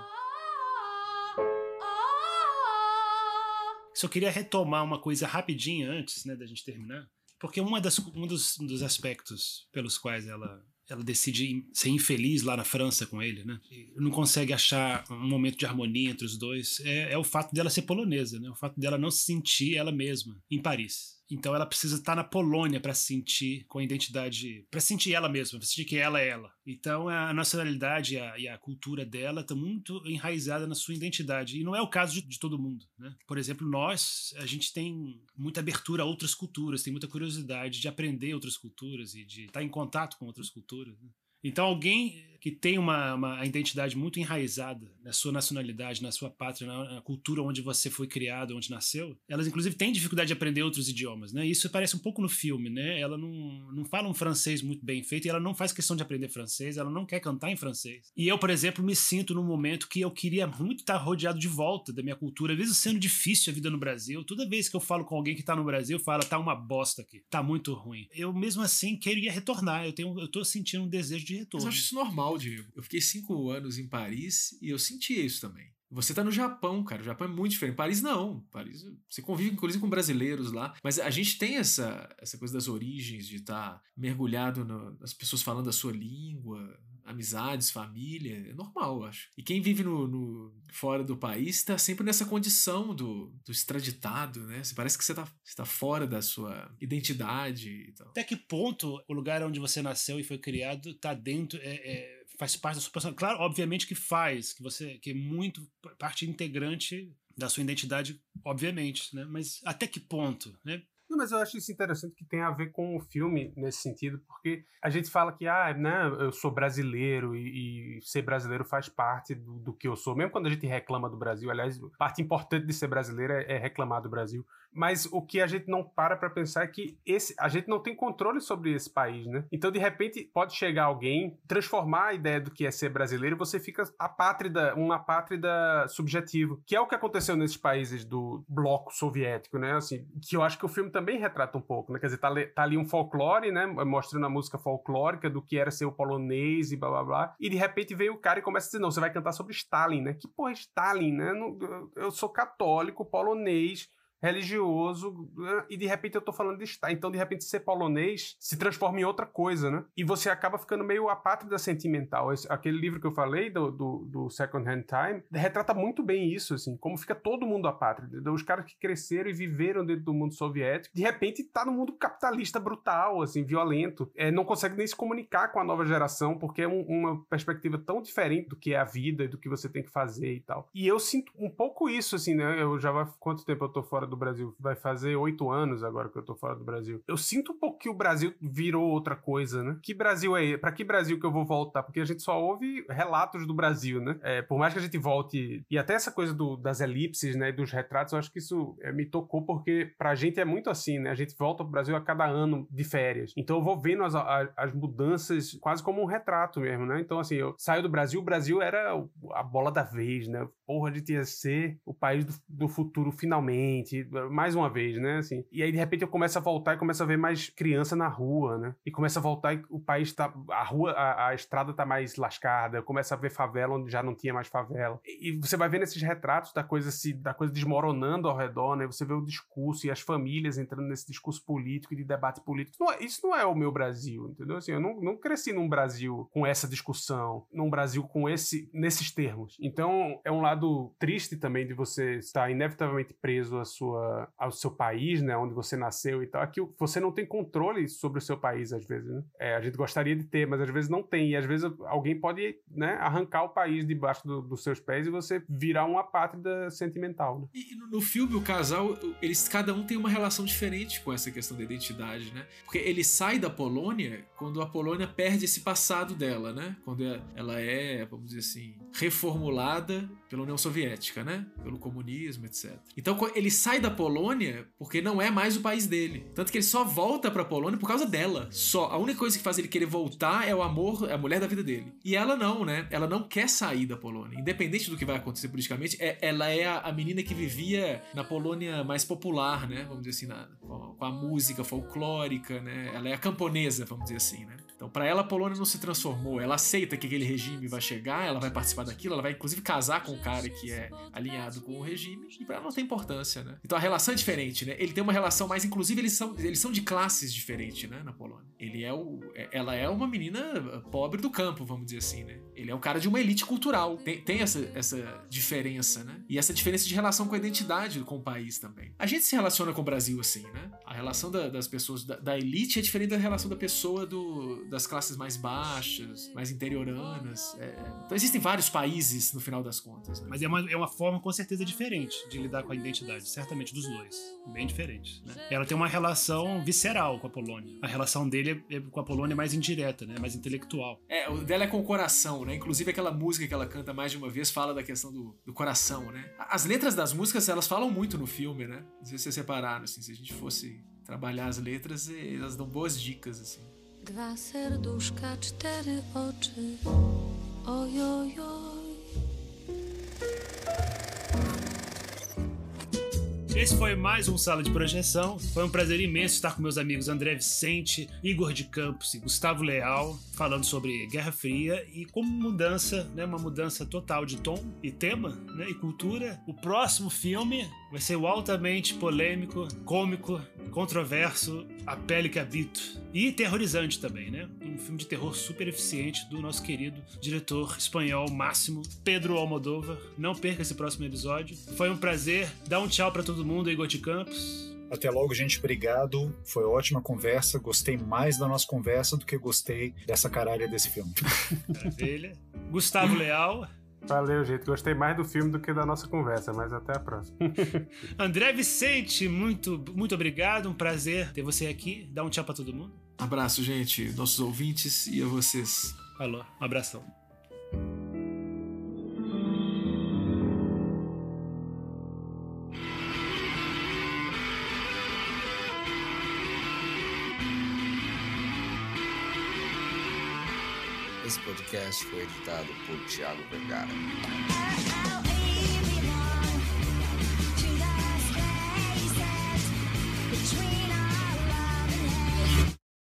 Só queria retomar uma coisa rapidinho antes, né, da gente terminar. Porque uma das, um, dos, um dos aspectos pelos quais ela ela decide ser infeliz lá na França com ele, né? Não consegue achar um momento de harmonia entre os dois. É, é o fato dela ser polonesa, né? O fato dela não se sentir ela mesma em Paris. Então ela precisa estar na Polônia para se sentir com a identidade, para sentir ela mesma, para sentir que ela é ela. Então a nacionalidade e a, e a cultura dela estão muito enraizada na sua identidade. E não é o caso de, de, todo mundo. Né? Por exemplo, nós, a gente tem muita abertura a outras culturas, tem muita curiosidade de aprender outras culturas e de estar em contato com outras culturas. Né? Então, alguém que tem uma, uma identidade muito enraizada na sua nacionalidade, na sua pátria, na, na, cultura onde você foi criado, onde nasceu, elas inclusive têm dificuldade de aprender outros idiomas, né? Isso aparece um pouco no filme, né? Ela não, não fala um francês muito bem feito e ela não faz questão de aprender francês, ela não quer cantar em francês. E eu, por exemplo, me sinto num momento que eu queria muito estar rodeado de volta da minha cultura, às vezes sendo difícil a vida no Brasil. Toda vez que eu falo com alguém que está no Brasil, fala, tá uma bosta aqui, tá muito ruim. Eu mesmo assim queria retornar, eu tenho eu tô sentindo um desejo de retorno. Mas eu acho isso normal, Diego. Eu fiquei cinco anos em Paris e eu sentia isso também. Você tá no Japão, cara. O Japão é muito diferente. Paris não. Paris, você convive inclusive com brasileiros lá. Mas a gente tem essa, essa coisa das origens, de estar tá mergulhado no, nas pessoas falando a sua língua, amizades, família. É normal, eu acho. E quem vive no, no fora do país está sempre nessa condição do, do extraditado, né? Você parece que você está tá fora da sua identidade e tal. Até que ponto o lugar onde você nasceu e foi criado está dentro. É, é faz parte da sua personalidade. Claro, obviamente que faz, que você que é muito parte integrante da sua identidade, obviamente, né? Mas até que ponto, né? Não, mas eu acho isso interessante que tem a ver com o filme nesse sentido, porque a gente fala que, ah, né, eu sou brasileiro e, e ser brasileiro faz parte do, do, que eu sou. Mesmo quando a gente reclama do Brasil, aliás, parte importante de ser brasileiro é, é reclamar do Brasil. Mas o que a gente não para para pensar é que esse, a gente não tem controle sobre esse país, né? Então, de repente, pode chegar alguém, transformar a ideia do que é ser brasileiro e você fica apátrida, um apátrida subjetivo, que é o que aconteceu nesses países do bloco soviético, né? Assim, que eu acho que o filme também retrata um pouco, né? Quer dizer, tá, tá ali um folclore, né? Mostrando a música folclórica do que era ser o polonês e blá blá blá. E de repente vem o cara e começa a dizer: não, você vai cantar sobre Stalin, né? Que porra é Stalin, né? Eu sou católico, polonês religioso, né? e de repente eu tô falando de estar. Então, de repente, ser polonês se transforma em outra coisa, né? E você acaba ficando meio apátrida sentimental. Esse, aquele livro que eu falei, do, do, do, Second Hand Time, retrata muito bem isso, assim, como fica todo mundo apátrida. Os caras que cresceram e viveram dentro do mundo soviético, de repente tá no mundo capitalista brutal, assim, violento. É, não consegue nem se comunicar com a nova geração, porque é um, uma perspectiva tão diferente do que é a vida e do que você tem que fazer e tal. E eu sinto um pouco isso, assim, né? Eu já vai. Quanto tempo eu tô fora do do Brasil. Vai fazer oito anos agora que eu tô fora do Brasil. Eu sinto um pouco que o Brasil virou outra coisa, né? Que Brasil é Para que Brasil que eu vou voltar? Porque a gente só ouve relatos do Brasil, né? É, por mais que a gente volte. E até essa coisa do, das elipses, né? Dos retratos, eu acho que isso é, me tocou porque pra gente é muito assim, né? A gente volta pro Brasil a cada ano de férias. Então eu vou vendo as, as, as mudanças quase como um retrato mesmo, né? Então, assim, eu saio do Brasil, o Brasil era a bola da vez, né? Porra, gente ia ser o país do, do futuro finalmente mais uma vez, né? Assim, e aí, de repente, eu começo a voltar e começo a ver mais criança na rua, né? E começa a voltar e o país tá. A rua, a, a estrada tá mais lascada, começa a ver favela onde já não tinha mais favela. E, e você vai vendo esses retratos da coisa se, da coisa desmoronando ao redor, né? Você vê o discurso e as famílias entrando nesse discurso político e de debate político. Não é, isso não é o meu Brasil, entendeu? Assim, eu não, não cresci num Brasil com essa discussão, num Brasil com esse, nesses termos. Então, é um lado triste também de você estar inevitavelmente preso à sua ao seu país, né, onde você nasceu e tal, aqui você não tem controle sobre o seu país às vezes, né? É, a gente gostaria de ter, mas às vezes não tem, e às vezes alguém pode, né, arrancar o país debaixo do, dos seus pés e você virar uma pátria sentimental, né? E no filme o casal, eles cada um tem uma relação diferente com essa questão da identidade, né? Porque ele sai da Polônia quando a Polônia perde esse passado dela, né? Quando ela é, vamos dizer assim, reformulada pela União Soviética, né? Pelo comunismo, etc. Então ele sai da Polônia porque não é mais o país dele. Tanto que ele só volta pra Polônia por causa dela. Só. A única coisa que faz ele querer voltar é o amor, é a mulher da vida dele. E ela não, né? Ela não quer sair da Polônia. Independente do que vai acontecer politicamente, é, ela é a, a, menina que vivia na Polônia mais popular, né? Vamos dizer assim, na, com, a música folclórica, né? Ela é a camponesa, vamos dizer assim, né? Então, para ela, a Polônia não se transformou. Ela aceita que aquele regime vai chegar, ela vai participar daquilo, ela vai inclusive casar com o cara que é alinhado com o regime, e pra ela não tem importância, né? Então a relação é diferente, né? Ele tem uma relação mais, inclusive, eles são, eles são de classes diferentes, né? Na Polônia. Ele é o. é- Ela é uma menina pobre do campo, vamos dizer assim, né? Ele é um cara de uma elite cultural. Tem, tem essa, essa diferença, né? E essa diferença de relação com a identidade com o país também. A gente se relaciona com o Brasil assim, né? A relação da- das pessoas da, da elite é diferente da relação da pessoa do, das classes mais baixas, mais interioranas. É, então existem vários países no final das contas. Né? Mas é uma, é uma forma com certeza diferente de lidar com a identidade, certamente dos dois. Bem diferente. Né? Ela tem uma relação visceral com a Polônia. A relação dele é, é com a Polônia mais indireta, né? mais intelectual. É, o dela é com o coração, né? Inclusive aquela música que ela canta mais de uma vez fala da questão do, do coração, né? As letras das músicas, elas falam muito no filme, né? Não sei se vocês separaram, assim, se a gente fosse trabalhar as letras, elas dão boas dicas, assim. Dwa serduszka, cztery oczy. Ojojoj. Esse foi mais um Sala de Projeção. Foi um prazer imenso estar com meus amigos André Vicente, Igor de Campos e Gustavo Leal, falando sobre Guerra Fria e como mudança, né, uma mudança total de tom e tema né, e cultura. O próximo filme vai ser o altamente polêmico, cômico, controverso A Pele que Habito. E terrorizante também, né? Um filme de terror super eficiente do nosso querido diretor espanhol máximo, Pedro Almodóvar. Não perca esse próximo episódio. Foi um prazer. Dá um tchau pra todo mundo, Igor de Campos. Até logo, gente. Obrigado. Foi ótima conversa. Gostei mais da nossa conversa do que gostei dessa caralha desse filme. (laughs) Maravilha. Gustavo Leal. Valeu, gente. Gostei mais do filme do que da nossa conversa, mas até a próxima. (laughs) André Vicente, muito, muito obrigado. Um prazer ter você aqui. Dá um tchau pra todo mundo. Abraço, gente, nossos ouvintes e a vocês. Falou. Um abração. Esse podcast foi editado por Thiago Vergara.